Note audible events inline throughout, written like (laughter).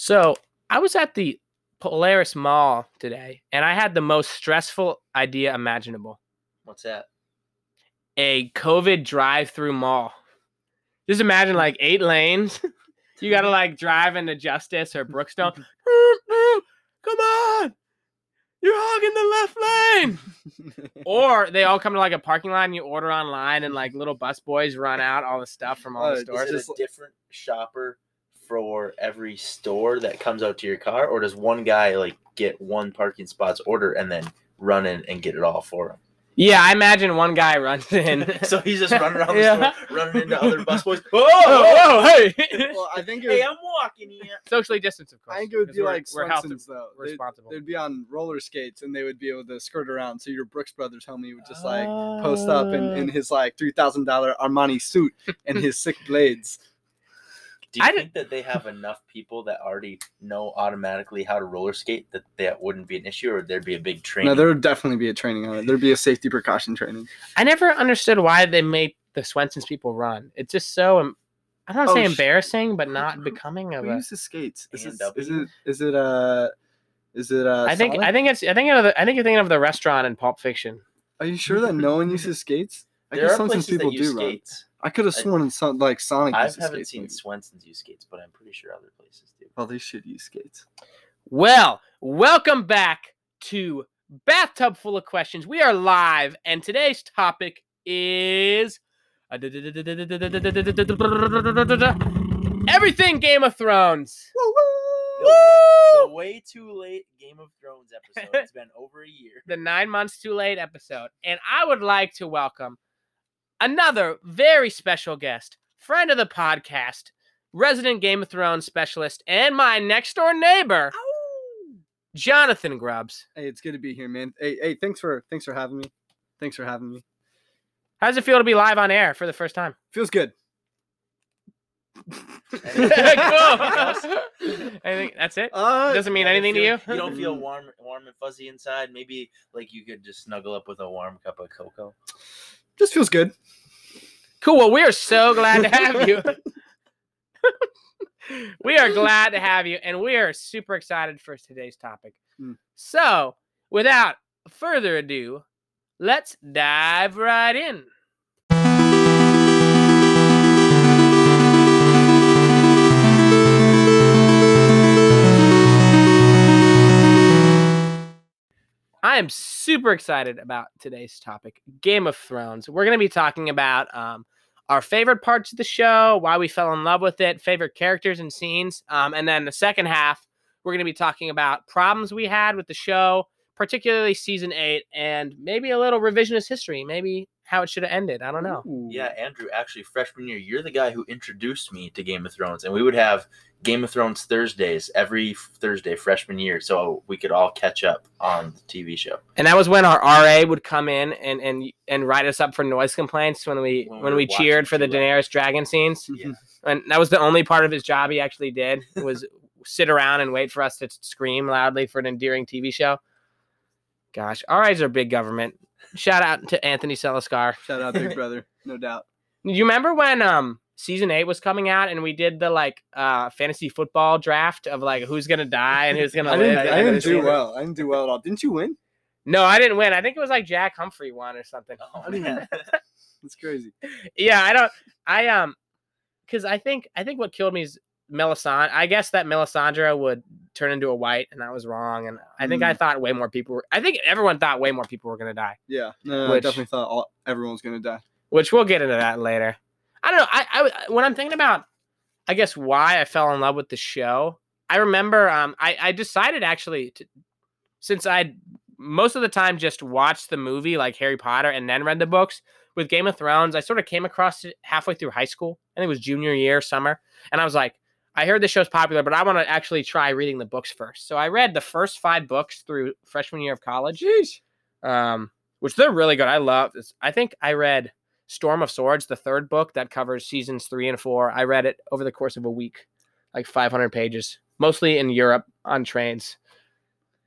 So I was at the Polaris Mall today, and I had the most stressful idea imaginable: What's that? a COVID drive-through mall. Just imagine like eight lanes. (laughs) you got to like drive into Justice or Brookstone. (laughs) (laughs) Come on, you're hogging the left lane. Or they all come to like a parking lot and you order online, and like little bus boys run out all the stuff from all Oh, the stores. Is it a different shopper for every store that comes out to your car, or does one guy like get one parking spot's order and then run in and get it all for him? Yeah, I imagine one guy runs in. (laughs) so he's just running around the Yeah. store, running into other (laughs) bus boys. Whoa, whoa, hey! well, I think it Hey, I'm walking here. Socially distance, of course. I think it would be we're- like we're Swenson's though. we're They'd, responsible. they'd be on roller skates and they would be able to skirt around. So your Brooks Brothers homie would just like post up in, in Ah. his like three thousand dollar Armani suit and his sick blades. Do you I think that they have enough people that already know automatically how to roller skate that that wouldn't be an issue, or there'd be a big training? No, there would definitely be a training on it. There'd be a safety precaution training. I never understood why they made the Swenson's people run. It's just so I don't want to Oh, say sh- embarrassing, but not Who- becoming of Who a. uses skates? Is it, is it is it uh is it uh I think Sonic? I think it's I think of the, I think you're thinking of the restaurant in Pulp Fiction. Are you sure that no one uses skates? I there guess are Swenson's places people that use do run. Skates. I could have I- sworn some like Sonic I haven't skates. seen maybe. Swenson's use skates, but I'm pretty sure other places do. Well, they should use skates. Well, welcome back to Bathtub Full of Questions. We are live, and today's topic is everything Game of Thrones. The, the way too late Game of Thrones episode. (laughs) It's been over a year. the nine months too late episode. And I would like to welcome another very special guest, friend of the podcast, resident Game of Thrones specialist, and my next door neighbor, Jonathan Grubbs. Hey, it's good to be here, man. Hey, hey, thanks for thanks for having me. Thanks for having me. How does it feel to be live on air for the first time? Feels good. Anything (laughs) else? cool. (laughs) Anything, that's it? Uh, Doesn't mean Yeah, anything to you? You don't feel warm, warm and fuzzy inside. Maybe like you could just snuggle up with a warm cup of cocoa. Just feels good. Cool. Well, we are so glad to have you. (laughs) we are glad to have you, and we are super excited for today's topic. Mm. So, without further ado, let's dive right in. I am super excited about today's topic Game of Thrones. We're going to be talking about um, our favorite parts of the show, why we fell in love with it, favorite characters and scenes. Um, and then the second half, we're going to be talking about problems we had with the show, particularly season eight, and maybe a little revisionist history, maybe how it should have ended. I don't know. Ooh. Yeah, Andrew, actually, freshman year, you're the guy who introduced me to Game of Thrones, and we would have Game of Thrones Thursdays every Thursday freshman year, so we could all catch up on the TV show. And that was when our RA would come in and and and write us up for noise complaints when we When when, we we cheered for the too. Daenerys dragon scenes. Yeah. And that was the only part of his job he actually did was sit around and wait for us to scream loudly for an endearing TV show. Gosh, our eyes are big government. Shout out to Anthony Seliscar. Shout out, Big (laughs) Brother, no doubt. Do you remember when um season eight was coming out and we did the like uh fantasy football draft of like who's gonna die and who's gonna I live? didn't, I end of didn't do season? well. I didn't do well at all. Didn't you win? No, I didn't win. I think it was like Jack Humphrey won or something. Oh, man. (laughs) That's crazy. yeah, I don't. I um, because I think I think what killed me is Melisandre. I guess that Melisandre would turn into a white, and I was wrong. And I think I thought way more people. were I think everyone thought way more people were gonna die, Yeah, no, no, Which- I definitely thought all, everyone was gonna die. which we'll get into that later. I don't know. I, I when I'm thinking about, I guess why I fell in love with the show. I remember um, I I decided actually to, since I most of the time just watched the movie like Harry Potter and then read the books. With Game of Thrones, I sort of came across it halfway through high school. I think it was junior year, summer, and I was like, I heard the show's popular, but I want to actually try reading the books first. So I read the first five books through freshman year of college, um, which they're really good. I love this. I think I read Storm of Swords, the third book that covers seasons three and four. I read it over the course of a week, like 500 pages, mostly in Europe on trains.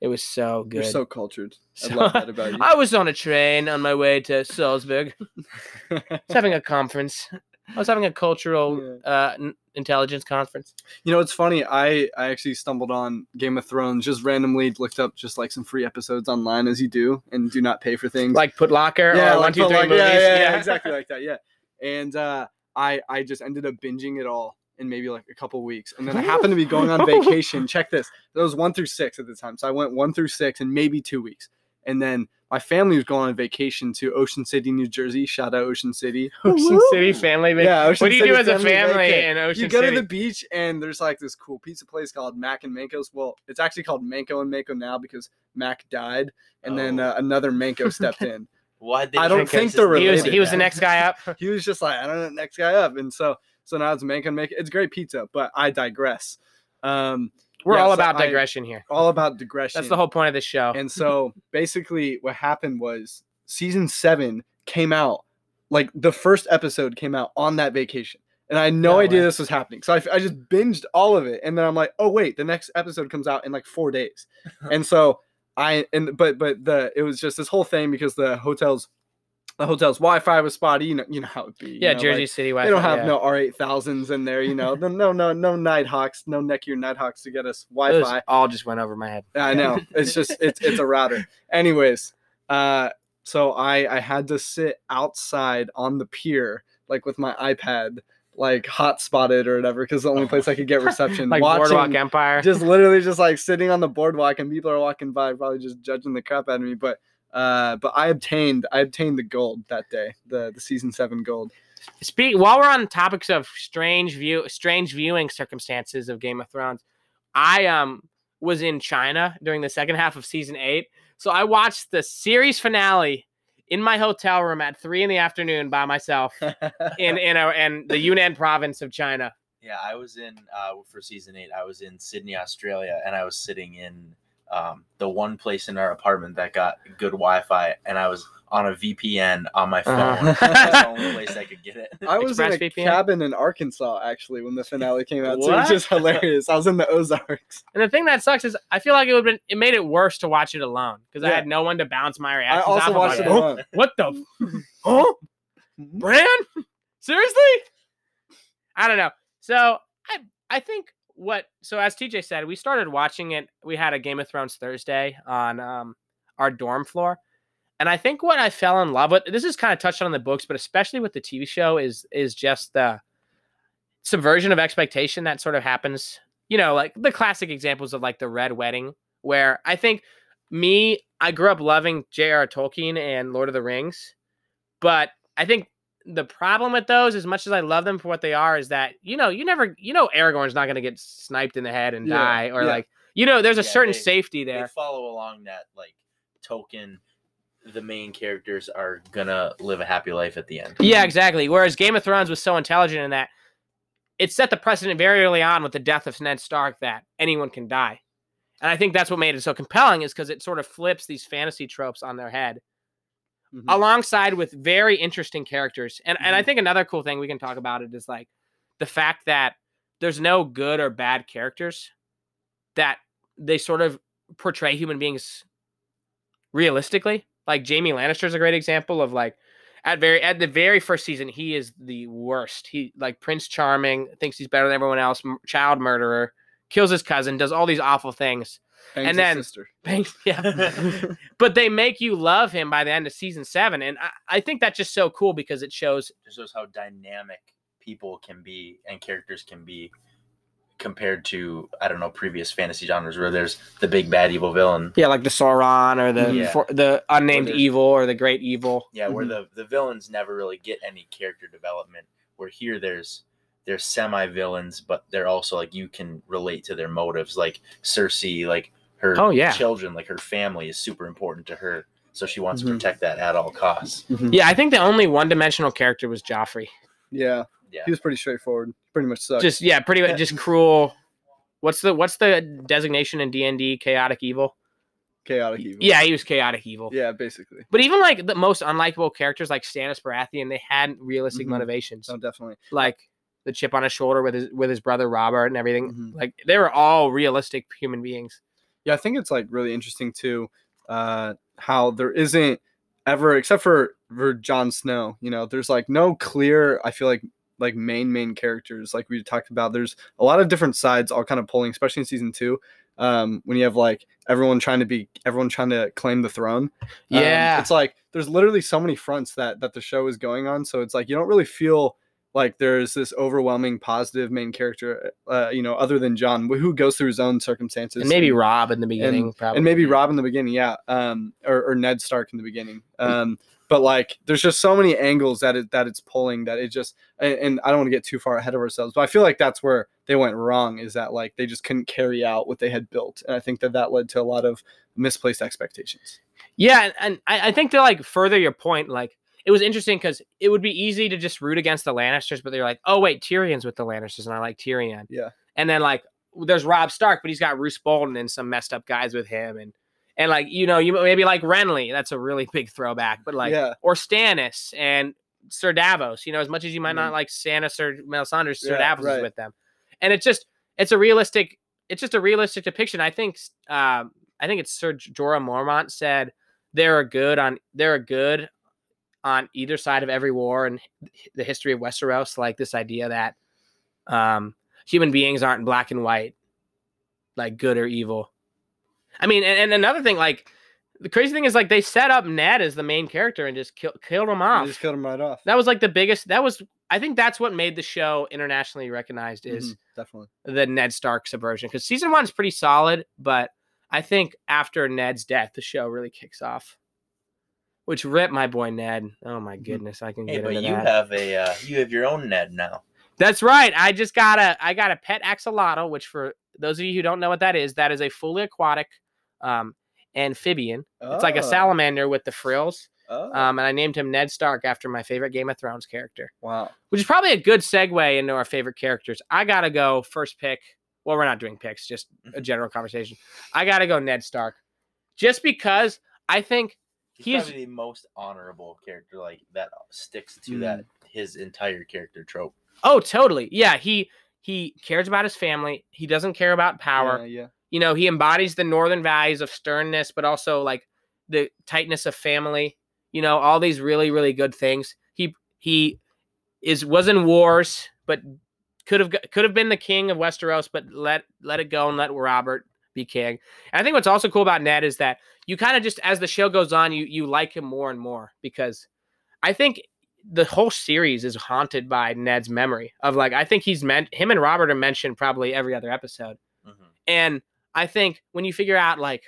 It was so good. You're so cultured. I love that (laughs) about you. I was on a train on my way to Salzburg. (laughs) I was having a conference. I was having a cultural uh, n- intelligence conference. You know, it's funny. I I actually stumbled on Game of Thrones just randomly looked up just like some free episodes online as you do and do not pay for things. Like Putlocker yeah, or One like, Two but movies. yeah, yeah, yeah, exactly like that. (laughs) Yeah, and uh, I I just ended up binging it all in maybe like a couple weeks, and then I happened to be going on (laughs) vacation. Check this. That was one through six at the time, so I went one through six in maybe two weeks, and then my family was going on vacation to Ocean City, New Jersey. Shout out Ocean City. (laughs) Ocean City family. vac- Yeah, Ocean what do you City do as a family family vacay. in Ocean City? you go City? to the beach and there's like this cool pizza place called Mac and Manco's. Well, it's actually called Manco and Manco now because Mac died, and then Oh. uh, another Manco (laughs) stepped in. Why did I don't think guys they're just he was related, he was the man. next guy up. (laughs) He was just like, I don't know, next guy up, and so so now it's Manco and Manco. It's great pizza, but I digress. Um, We're Yeah, all so about I- digression here. all about digression. That's the whole point of this show. And so (laughs) basically, what happened was season seven came out, like the first episode came out on that vacation. And I had no, No idea way. this was happening. So I, I just binged all of it. And then I'm like, oh, wait, the next episode comes out in like four days. (laughs) and so I, and but, but the, it was just this whole thing because the hotels, the hotel's Wi Fi was spotty. You know, you know how it be. you yeah, know, Jersey like, City. Wi-Fi, They don't have yeah. no R8000s in there, you know. no, no, no, no Nighthawks, no Netgear Nighthawks to get us Wi Those all just went over my head. I know. It's just (laughs) it's it's a router. Anyways, uh so I I had to sit outside on the pier like with my iPad like hot spotted or whatever because the only place I could get (laughs) reception like watching Boardwalk Empire. just literally just like sitting on the boardwalk and people are walking by probably just judging the crap out of me but uh but I obtained I obtained the gold that day the the season 7 gold Speak while we're on topics of strange view, strange viewing circumstances of Game of Thrones. I um was in China during the second half of season eight, so I watched the series finale in my hotel room at three in the afternoon by myself (laughs) in in a, in the Yunnan province of China. Yeah, I was in uh, for season eight. I was in Sydney, Australia, and I was sitting in um, the one place in our apartment that got good Wi-Fi, and I was on a VPN on my phone. Uh-huh. That's the only (laughs) place I could get it. (laughs) I was in a ExpressVPN? cabin in Arkansas actually when the finale came out. So it was just hilarious. I was in the Ozarks. And the thing that sucks is I feel like it would been it made it worse to watch it alone because I had no one to bounce my reactions. I also off of. watched like, it alone. (laughs) What the? f- Huh? Bran? Seriously? I don't know. So I I think what so as TJ said, we started watching it. We had a Game of Thrones Thursday on um our dorm floor. And I think what I fell in love with this is kind of touched on the books, but especially with the TV show is is just the subversion of expectation that sort of happens. You know, like the classic examples of like the Red Wedding, where I think me, I grew up loving J.R. Tolkien and Lord of the Rings, but I think the problem with those, as much as I love them for what they are, is that you know you never you know Aragorn's not going to get sniped in the head and Yeah, die, or yeah. like you know there's a Yeah, certain they- safety They there. follow along that like token. The main characters are gonna live a happy life at the end. Yeah, exactly. Whereas Game of Thrones was so intelligent in that it set the precedent very early on with the death of Ned Stark that anyone can die. And I think that's what made it so compelling is because it sort of flips these fantasy tropes on their head Mhm. alongside with very interesting characters. And and I Mhm. think another cool thing we can talk about it is like the fact that there's no good or bad characters that they sort of portray human beings realistically. Like Jaime Lannister is a great example of like at very at the very first season he is the worst. He like Prince Charming thinks he's better than everyone else, m- child murderer, kills his cousin, does all these awful things. Bangs and his then- sister. (laughs) yeah. (laughs) but they make you love him by the end of season 7 and I, I think that's just so cool because it shows Just shows how dynamic people can be and characters can be compared to I don't know previous fantasy genres where there's the big bad evil villain. yeah like the Sauron or the Yeah. for, the unnamed there's- evil or the great evil. Yeah, where Mhm. the the villains never really get any character development. Where here there's there's semi villains, but they're also like you can relate to their motives. Like Cersei, like her Oh, yeah. children, like her family is super important to her, so she wants Mhm. to protect that at all costs. Mhm. Yeah, I think the only one-dimensional character was Joffrey. Yeah. Yeah. He was pretty straightforward. Pretty much sucked. Just yeah, pretty Yeah. much just cruel. What's the what's the designation in D and D? Chaotic evil. chaotic evil. Yeah, he was chaotic evil. Yeah, basically. But even like the most unlikable characters like Stannis Baratheon, they had realistic Mhm. motivations. No, definitely. Like the chip on his shoulder with his with his brother Robert and everything. Mhm. Like they were all realistic human beings. Yeah, I think it's like really interesting too, uh, how there isn't ever, except for for Jon Snow, you know, there's like no clear. I feel like like main main characters like we talked about there's a lot of different sides all kind of pulling especially in season two um when you have like everyone trying to be everyone trying to claim the throne Um, Yeah. it's like there's literally so many fronts that that the show is going on so it's like you don't really feel like there's this overwhelming positive main character uh you know other than john who goes through his own circumstances and maybe Robb in the beginning, probably. and maybe Robb in the beginning, yeah, um, or, or Ned Stark in the beginning. Um, but like, there's just so many angles that it that it's pulling that it just, and, and I don't want to get too far ahead of ourselves, but I feel like that's where they went wrong is that like they just couldn't carry out what they had built, and I think that that led to a lot of misplaced expectations. Yeah, and, and I, I think to like further your point, like it was interesting because it would be easy to just root against the Lannisters, but they're like, oh wait, Tyrion's with the Lannisters, and I like Tyrion. Yeah. And then like there's Robb Stark, but he's got Roose Bolton and some messed up guys with him, and and like you know you maybe like Renly, that's a really (laughs) big throwback, but like yeah, or Stannis and Sir Davos. You know, as much as you might not like Stannis or Melisandre, Sir Yeah, Davos right. is with them, and it's just it's a realistic it's just a realistic depiction. I think um, I think it's Sir Jorah Mormont said they're good on they're good on either side of every war and the history of Westeros. Like this idea that um, human beings aren't black and white, like good or evil. I mean, and, and another thing, like the crazy thing is, like they set up Ned as the main character and just kill, killed him they off. just killed him right off. That was like the biggest. That was, I think, that's what made the show internationally recognized is Mhm, definitely. the Ned Stark subversion. Because season one is pretty solid, but I think after Ned's death, the show really kicks off. Which rip my boy Ned. Oh my Mhm. goodness, I can Hey, get but into you that. have a uh, you have your own Ned now. That's right. I just got a I got a pet axolotl, which for those of you who don't know what that is, that is a fully aquatic um, amphibian. It's like a Oh, salamander with the frills. oh, Um, and I named him Ned Stark after my favorite Game of Thrones character, wow. which is probably a good segue into our favorite characters. I gotta go first pick. Well, we're not doing picks, just a general conversation. I gotta go Ned Stark, just because I think He's, He's- probably the most honorable character, like that sticks to Mm. that his entire character trope. oh totally yeah he he cares about his family. He doesn't care about power. Yeah, yeah. you know he embodies the northern values of sternness but also like the tightness of family you know all these really really good things he he is was in wars but could have could have been the king of westeros but let let it go and let robert be king and i think what's also cool about ned is that you kind of just as the show goes on you you like him more and more because i think the whole series is haunted by ned's memory of like i think he's meant him and robert are mentioned probably every other episode Mhm. and I think when you figure out like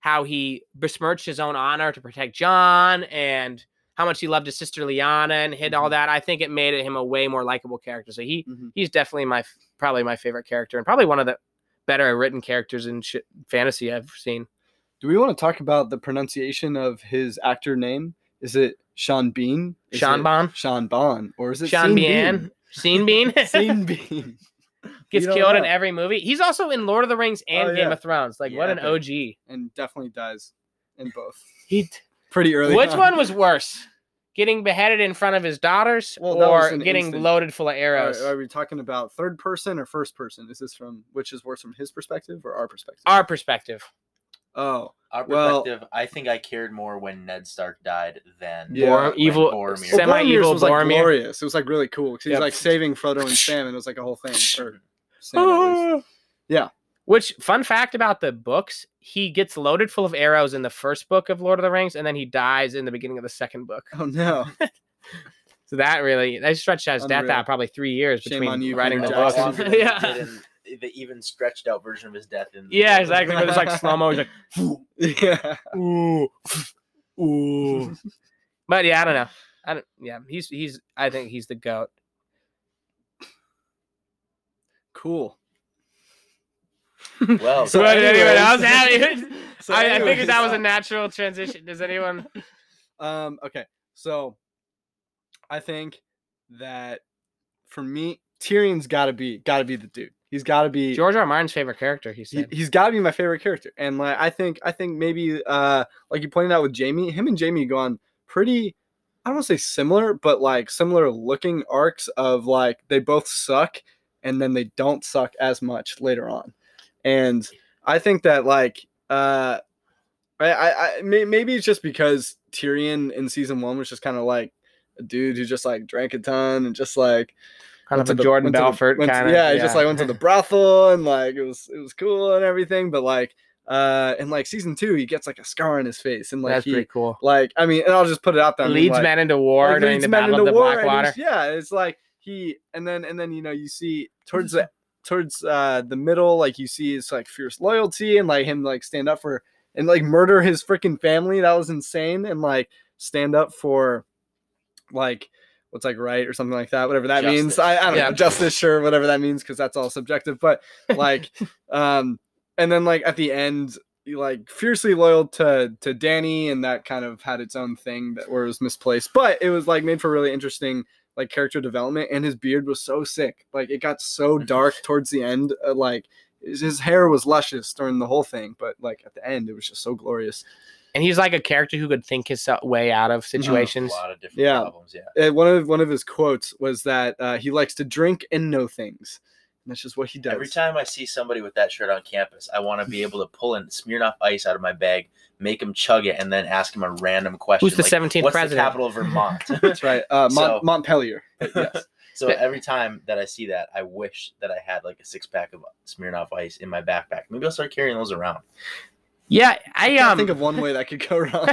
how he besmirched his own honor to protect Jon and how much he loved his sister Lyanna and hid all Mhm. that, I think it made him a way more likable character. So he Mhm. he's definitely my probably my favorite character and probably one of the better written characters in sh- fantasy I've seen. Do we want to talk about the pronunciation of his actor name? Is it Sean Bean? Is Sean Bon, Sean Bon, or is it Sean Sean Bean, Scene Bean Scene Bean. (laughs) (laughs) gets killed in every movie. He's also in Lord of the Rings and Oh, Game of Thrones. Like what an OG. and definitely dies in both. He Pretty early. Which on. one was worse? Getting beheaded in front of his daughters Well, or getting instant. loaded full of arrows? are we talking about third person or first person? Is this from which is worse from his perspective or our perspective? Our perspective. oh, Our Well- perspective, I think I cared more when Ned Stark died than Yeah. Bor- when evil, Boromir- Well, semi-evil Boromir's was like Boromir. glorious. It was like really cool because he's Yep. like saving Frodo and (laughs) Sam, and it was like a whole thing. Or (laughs) Sam, at. Ah. Yeah. Which fun fact about the books, he gets loaded full of arrows in the first book of Lord of the Rings, and then he dies in the beginning of the second book. Oh no! (laughs) So that really they stretched out his death out probably three years Shame between you, writing the Peter book. Jackson. Longer (laughs) yeah, the even stretched out version of his death. In the yeah, book. exactly. But it's like slow mo. He's like, (laughs) yeah. ooh, ooh. But yeah, I don't know. I don't. Yeah, he's he's. I think he's the goat. Cool. (laughs) Well, So But anyone anyways- else have it? So I, I figured that was a natural transition. Does anyone? (laughs) Um, okay, so I think that for me, Tyrion's got to be got to be the dude. He's got to be George R. R. Martin's favorite character. He he, said. he's got to be my favorite character. And like I think I think maybe uh like you pointed out with Jaime, him and Jaime go on pretty I don't want to say similar, but like similar looking arcs of like they both suck and then they don't suck as much later on. And I think that like uh I I, I may, maybe it's just because Tyrion in season 1 was just kind of like a dude who just like drank a ton and just like kind of a the- Jordan went to the- Belfort kind of. Yeah, he just like went to the brothel and like it was it was cool and everything. But like uh in like season two, he gets like a scar on his face and like That's he pretty cool. like I mean, and I'll just put it out there. I mean, Leads like, men into war like, during the Battle of the Blackwater. Yeah, it's like he and then and then you know you see towards the towards uh the middle, like you see his like fierce loyalty and like him like stand up for and like murder his freaking family. That was insane. And like stand up for like what's like right or something like that, whatever that means. I, I don't Yeah. know, justice, sure, whatever that means, because that's all subjective. But (laughs) like um and then like at the end like fiercely loyal to to Danny and that kind of had its own thing that where it was misplaced but it was like made for really interesting like character development and his beard was so sick like it got so dark towards the end uh, like his, his hair was luscious during the whole thing but like at the end it was just so glorious and he's like a character who could think his uh, way out of A situations. lot of different Yeah. problems. Yeah. uh, one of one of his quotes was that uh, he likes to drink and know things and that's just what he does Every time I see somebody with that shirt on campus, I want to be able to pull in Smirnoff Ice out of my bag, make him chug it, and then ask him a random question. Who's the like, 17th What's president? the capital of Vermont? (laughs) (laughs) that's right uh, Mont- So- Montpelier yes (laughs) so every time that I see that, I wish that I had like a six pack of Smirnoff Ice in my backpack. Maybe I'll start carrying those around. Yeah, I I um. think of one way that could go wrong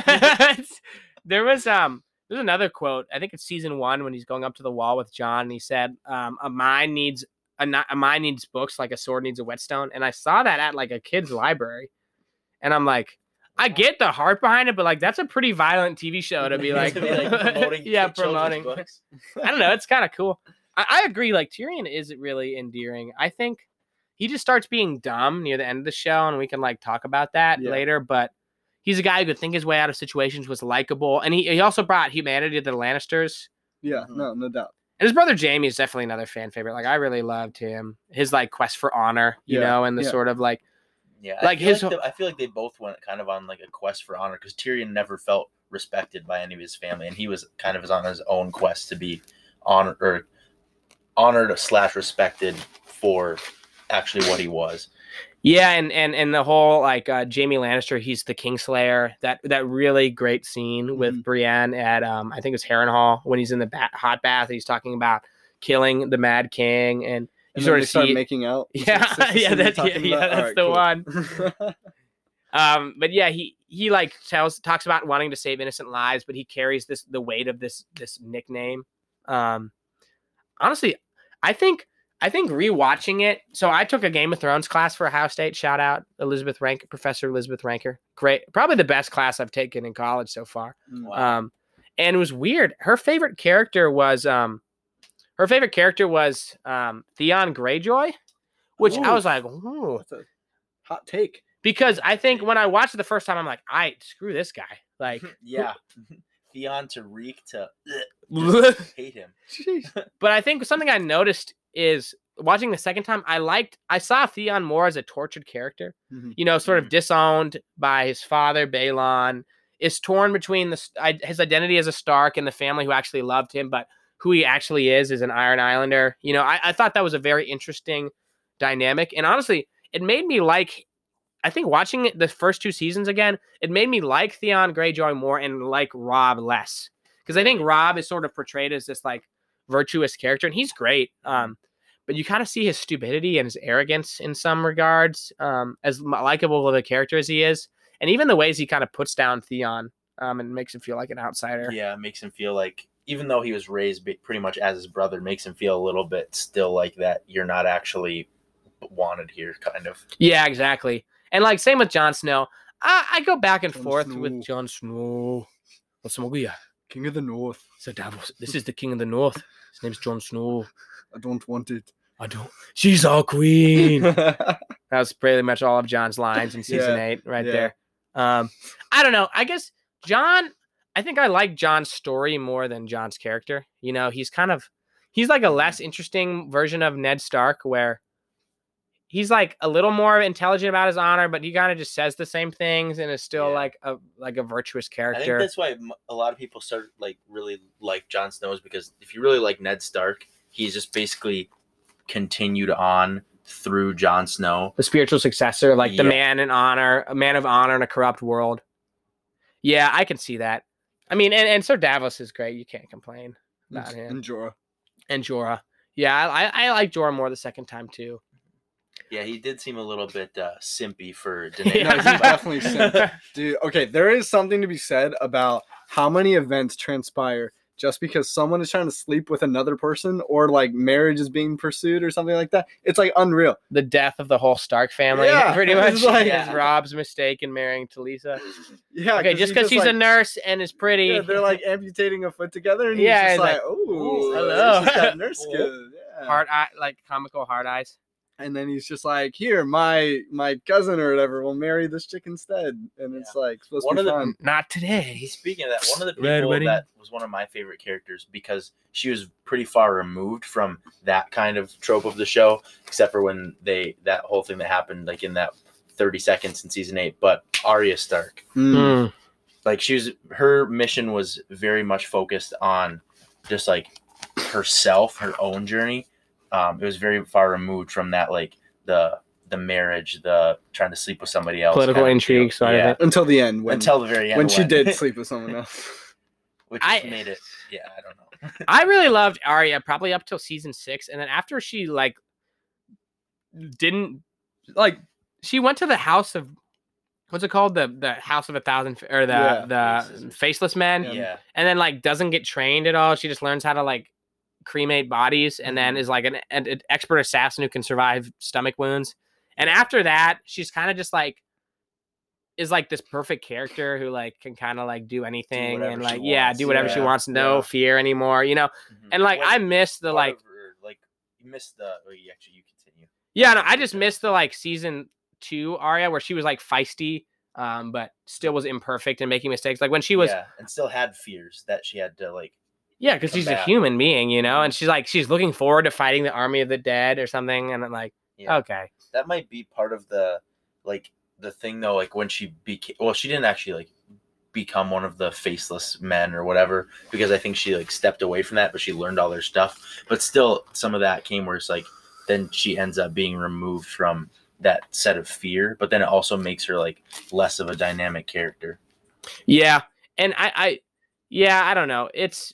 there was um. There's another quote. I think it's season one when he's going up to the wall with Jon, and he said, um, "A mind needs a, a mind needs books like a sword needs a whetstone." And I saw that at like a kid's library, and I'm like. I get the heart behind it, but like that's a pretty violent TV show to be (laughs) like, To be, like, promoting (laughs) yeah, promoting. books. I don't know. It's (laughs) kind of cool. I, I agree. Like Tyrion is really endearing. I think he just starts being dumb near the end of the show, and we can like talk about that Yeah. later. But he's a guy who could think his way out of situations, was likable, and he, he also brought humanity to the Lannisters. yeah Mhm. no no doubt And his brother Jaime is definitely another fan favorite. Like I really loved him. His like quest for honor, you Yeah, know, and the yeah. sort of like Yeah, Like I his like the- I feel like they both went kind of on like a quest for honor because Tyrion never felt respected by any of his family, and he was kind of on his own quest to be honored or honored slash respected for actually what he was. Yeah, and and and the whole like uh, Jaime Lannister, he's the Kingslayer. That that really great scene with Mhm. Brienne at um I think it's Harrenhal when he's in the ba- hot bath. He's talking about killing the Mad King, and you and sort of start see. making out (laughs) yeah, that- is that the yeah, that's yeah, yeah, that's Alright, the cool. one. (laughs) Um, but yeah, he he like tells talks about wanting to save innocent lives, but he carries this the weight of this this nickname. Um, honestly, I think I think rewatching it. So I took a Game of Thrones class for Ohio State. Shout out Elizabeth Rank, Professor Elizabeth Ranker. Great, probably the best class I've taken in college so far. Wow. Um, and it was weird. Her favorite character was um, her favorite character was um Theon Greyjoy, which I was like, Ooh. That's a hot take because I think when I watched it the first time, I'm like, I screw this guy. Like, (laughs) yeah, (laughs) Theon to Reek (laughs) to hate him. but I think something I noticed is watching the second time, I liked, I saw Theon more as a tortured character, Mhm. you know, sort of Mhm. disowned by his father, Balon, is torn between the, his identity as a Stark and the family who actually loved him, but who he actually is is an Iron Islander. You know, I, I thought that was a very interesting dynamic. And honestly, it made me like, I think watching the first two seasons again, it made me like Theon Greyjoy more and like Robb less. Because I think Robb is sort of portrayed as this like virtuous character, and he's great. Um, but you kind of see his stupidity and his arrogance in some regards, um, as likable of a character as he is, and even the ways he kind of puts down Theon, um, and makes him feel like an outsider. Yeah, it makes him feel like even though he was raised ba- pretty much as his brother, makes him feel a little bit still like that. You're not actually wanted here, kind of. Yeah, exactly. And like same with Jon Snow. I, I go back and Jon forth Snow. with Jon Snow. What's wrong with you? king of the north So Davos, this is the king of the north. His name's Jon Snow. i don't want it I don't. She's our queen. (laughs) (laughs) that was pretty much all of Jon's lines in (laughs) season Yeah, eight, right yeah. there. Um, I don't know. I guess Jon. I think I like Jon's story more than Jon's character. You know, he's kind of he's like a less interesting version of Ned Stark, where he's like a little more intelligent about his honor, but he kind of just says the same things and is still Yeah. like a like a virtuous I think character. that's why a lot of people start like really like Jon Snow is because if you really like Ned Stark, he's just basically continued on through Jon Snow. the spiritual successor, like the man in honor, a man of honor in a corrupt world. Yeah, I can see that. I mean, and, and Sir Davos is great. You can't complain about him. and Jorah. And Jorah. Yeah, I, I, I like Jorah more the second time too. Yeah, he did seem a little bit uh, simpy for (laughs) Yeah. Daenerys. No, he's definitely simp. Dude, okay, there is something to be said about how many events transpire just because someone is trying to sleep with another person or like marriage is being pursued or something like that. It's like unreal. the death of the whole Stark family, Yeah, (laughs) pretty much. like- is Robb's mistake in marrying Talisa. (laughs) Yeah. Okay, just because she's a nurse and is pretty. yeah, they're like amputating a foot together and Yeah, he's like, like, oh, "Ooh, (laughs) hello." nurse skills. Yeah. hard eye, like comical hard eyes. And then he's just like, "Here, my my cousin or whatever will marry this chick instead," and it's like supposed One to of be the- fun. Not today. He's Speaking of that, one of the Red people wedding. that was one of my favorite characters because she was pretty far removed from that kind of trope of the show, except for when they that whole thing that happened like in that 30 seconds in season eight. But Arya Stark. Mm. like she was her mission was very much focused on just like herself, her own journey. Um, it was very far removed from that like the the marriage, the trying to sleep with somebody else, Political kind of intrigue deal. side of Yeah, it. Until the end, when until the very end when she did (laughs) sleep with someone else. which I- made it. Yeah, I don't know. (laughs) I really loved Arya probably up till season six, and then after she like didn't like she went to the house of what's it called the the house of a thousand or the Yeah, the faces. faceless men, Yeah. yeah. and then like doesn't get trained at all. She just learns how to like cremate bodies, and then Mhm. is like an, an, expert assassin who can survive stomach wounds. And after that, she's kind of just like is like this perfect character who like can kind of like do anything whatever and like yeah do whatever she wants no yeah. fear anymore you know Mhm. and like What i miss the like like you missed the. Oh, you actually you continue. yeah no i just missed the like season two Arya where she was like feisty um but still was imperfect and making mistakes like when she was yeah, and still had fears that she had to like. Yeah because she's a human being you know mm-hmm. and she's like she's looking forward to fighting the army of the dead or something and i'm like Yeah, okay that might be part of the like the thing though. Like when she became, well, she didn't actually like become one of the faceless men or whatever because I think she like stepped away from that, but she learned all their stuff. But still, some of that came where it's like then she ends up being removed from that set of fear, but then it also makes her like less of a dynamic character. Yeah, and I, I, yeah, I don't know. It's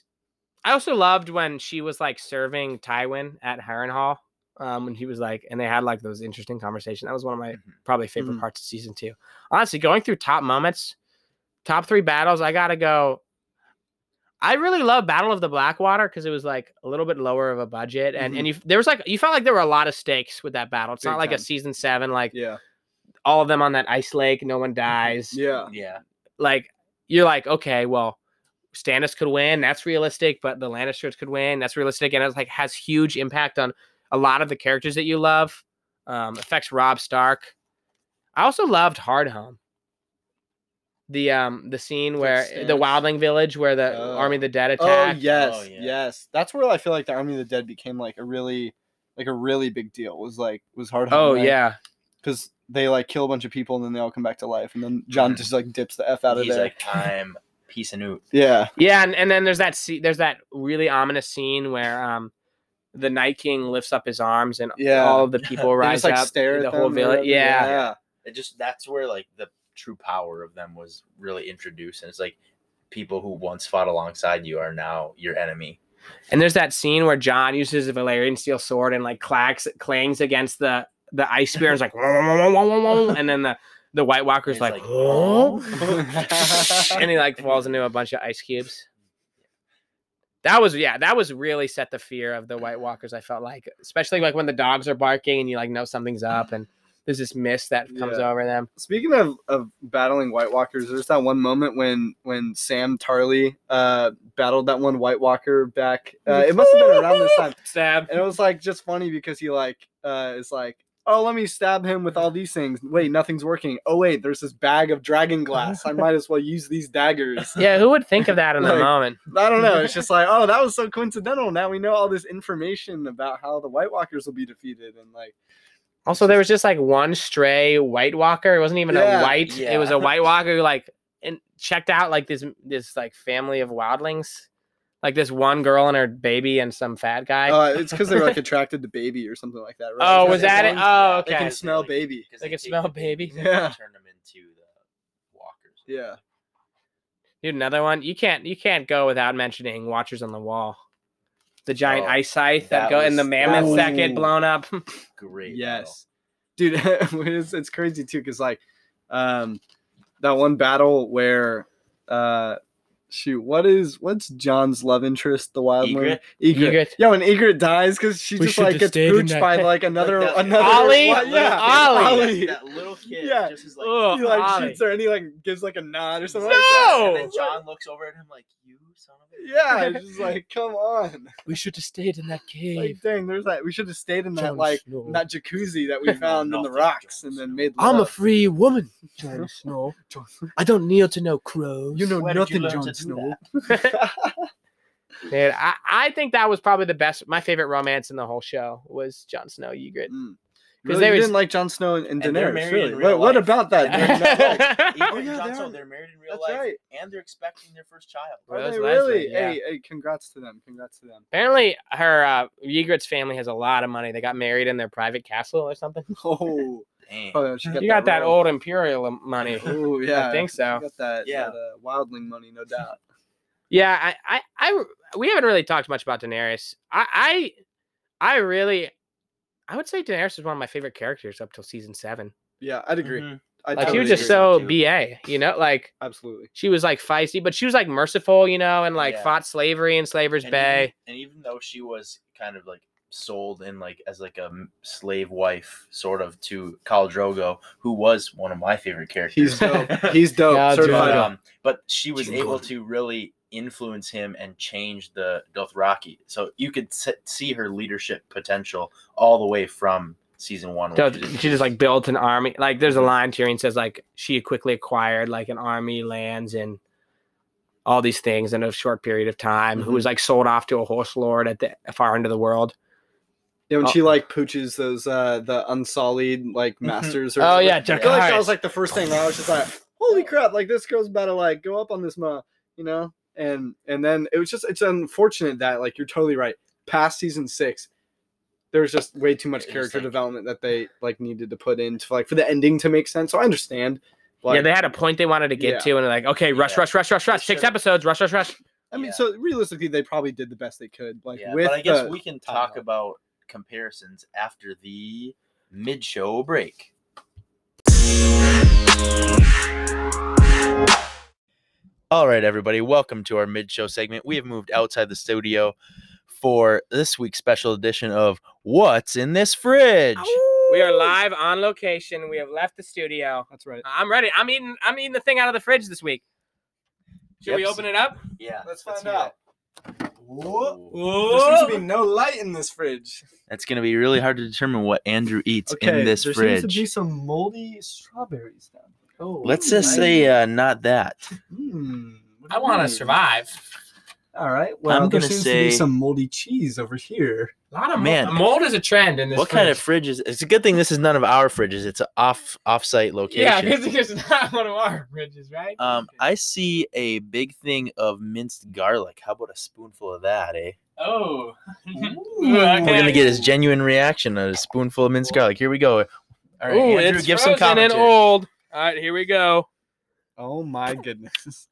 I also loved when she was like serving Tywin at Harrenhal. Um, when he was like, and they had like those interesting conversations. That was one of my Mhm. probably favorite Mhm. parts of season two. Honestly, going through top moments, top three battles, I gotta go. I really love Battle of the Blackwater because it was like a little bit lower of a budget, and and you there was like you felt like there were a lot of stakes with that battle. It's not Big like a season seven like Yeah. all of them on that ice lake, no one dies Yeah. Yeah, like you're like, okay, well, Stannis could win, that's realistic, but the Lannisters could win, that's realistic, and it's like has huge impact on a lot of the characters that you love. Um, affects Robb Stark. I also loved Hardhome. The um the scene where the Stannis. Wildling village where the Oh. Army of the Dead Oh attacked. yes, Oh, yeah. yes. That's where I feel like the Army of the Dead became like a really, like a really big deal. Was like was hard. Home. Oh yeah. because they like kill a bunch of people and then they all come back to life, and then Jon Mhm. just like dips the f out of he's there. like I'm peace and oot. yeah, Yeah, and, and then there's that scene, there's that really ominous scene where um the Night King lifts up his arms and Yeah. all of the people They rise just like up. stare the whole village. Yeah. yeah. It just that's where like the true power of them was really introduced, and it's like people who once fought alongside you are now your enemy. And there's that scene where Jon uses a Valyrian steel sword and like clacks clangs against the the ice spear and it's like (laughs) and then the the White Walker's like, like, "Oh?" (laughs) and he like falls into a bunch of ice cubes. That was yeah, that was really set the fear of the White Walkers. I felt like, especially like when the dogs are barking and you like know something's up, and there's this mist that comes Yeah. over them. Speaking of, of battling White Walkers, there's that one moment when when Sam Tarly uh, battled that one White Walker back. Uh, it must have been around this time, (laughs) Stab. and it was like just funny because he like uh, is like, oh, let me stab him with all these things. Wait, nothing's working. Oh wait, there's this bag of dragon glass. I might as well use these daggers. (laughs) Yeah, who would think of that in the moment? I don't know. (laughs) It's just like, oh, that was so coincidental. Now we know all this information about how the White Walkers will be defeated, and like, Also, there was just like one stray White Walker. It wasn't even Yeah, a white. It was a White Walker who like and checked out like this this like family of wildlings, like this one girl and her baby and some fat guy. uh, it's because they're like (laughs) attracted to baby or something like that. Right? oh, was that it? one? Oh, They can okay. smell baby. because They can take smell baby. babies and then Yeah. turn them into the walkers. Yeah. Dude, another one. You can't you can't go without mentioning Watchers on the Wall. the giant Oh, ice scythe that, that go and the was- mammoths that get blown up. (laughs) Great. battle. Yes, dude, (laughs) it's, it's crazy too because like, um, that one battle where, uh, shoot, what is what's Jon's love interest, the wild one? Ygritte? Ygritte. Ygritte. Yeah, when Ygritte dies because she We just like have gets stayed pooched by like another Like that- another Ollie? what- yeah, kid, Ollie. That, that little kid Yeah. just is like. Ugh. He like Ollie. shoots her and he like gives like a nod or something like that. No! And then Jon looks over at him like, "You son of a." Yeah, it's just like, come on. We should have stayed in that (laughs) cave. Like, dang, there's that. We should have stayed in that Jon like Snow. that jacuzzi that we (laughs) found in the rocks Jon and then Snow. made. I'm a free woman, (laughs) Jon Snow. I don't kneel to no crows. You know Where did you nothing, learn Jon Snow. Dude, I, I think that was probably the best. My favorite romance in the whole show was Jon Snow Ygritte. Mm. 'Cause Really? they didn't like Jon Snow and, and And Daenerys. married Really? What, what about that? (laughs) They're (laughs) Oh, yeah, Jon they Snow, they're married in real That's life, right. and they're expecting their first child. Are they Leslie, really? yeah. Hey, hey, congrats to them. Congrats to them. Apparently, her uh, Ygritte's family has a lot of money. They got married in their private castle or something. (laughs) Oh, Dang. oh got you got that royal- old imperial money. Oh yeah, I think She so. got that. Yeah. that, uh, wildling money, no doubt. Yeah, I, I, I, we haven't really talked much about Daenerys. I, I, I really, I would say Daenerys is one of my favorite characters up till season seven. Yeah, I'd agree. Mhm. I Like she was just so ba, you know, like absolutely. she was like feisty, but she was like merciful, you know, and like Yeah. fought slavery in Slaver's And Bay. Even, and even though she was kind of like sold in like as like a slave wife sort of to Khal Drogo, who was one of my favorite characters. (laughs) He's dope. He's dope. Yeah, certified. but, um, but she was Drogo. able to really influence him and change the Dothraki. So you could s- see her leadership potential all the way from season one. So she just like built an army. Like there's a mm-hmm. line Tyrion says like she quickly acquired like an army, lands, and all these things in a short period of time. Who was mm-hmm. like sold off to a horse lord at the far end of the world. Yeah, when Oh. she like pooches those uh the unsullied like mm-hmm. masters. Or Oh whatever. yeah, I feel like that was like the first thing. Where I was just like, "Holy crap! Like this girl's about to like go up on this ma," you know. And and then it was just it's unfortunate that like you're totally right. Past season six, there's just way too much character like- development that they like needed to put into like for the ending to make sense. So I understand. But yeah, they had a point they wanted to get Yeah. to, and they're like, okay, rush, Yeah. rush, rush, rush, rush. Six should've- episodes, rush, rush, rush. I mean, Yeah. so realistically, they probably did the best they could. Like yeah, with but I guess the we can talk timeline. about comparisons after the mid-show break. All right, everybody, welcome to our mid-show segment. We have moved outside the studio for this week's special edition of What's in This Fridge. We are live on location. We have left the studio. That's right. I'm ready. I'm eating. I'm eating the thing out of the fridge this week. Should we open it up? Yeah, Let's let's find out. Whoa. There seems to be no light in this fridge. That's going to be really hard to determine what Andrew eats Okay, in this fridge. there fridge. seems to be some moldy strawberries down. Oh, Let's just say uh, not that. Hmm, I want to survive. All right. Well, I'm there gonna seems to be say- some moldy cheese over here. A lot of Man. mold. Mold is a trend in this. What kind of fridge. fridge is? It's a good thing this is none of our fridges. It's an off off-site location. Yeah, because it's not one of our fridges, right? Um, I see a big thing of minced garlic. How about a spoonful of that, eh? oh. (laughs) We're gonna get his genuine reaction on a spoonful of minced garlic. Here we go. All right, Ooh, Andrew, it's give some frozen and old. All right, here we go. Oh my goodness.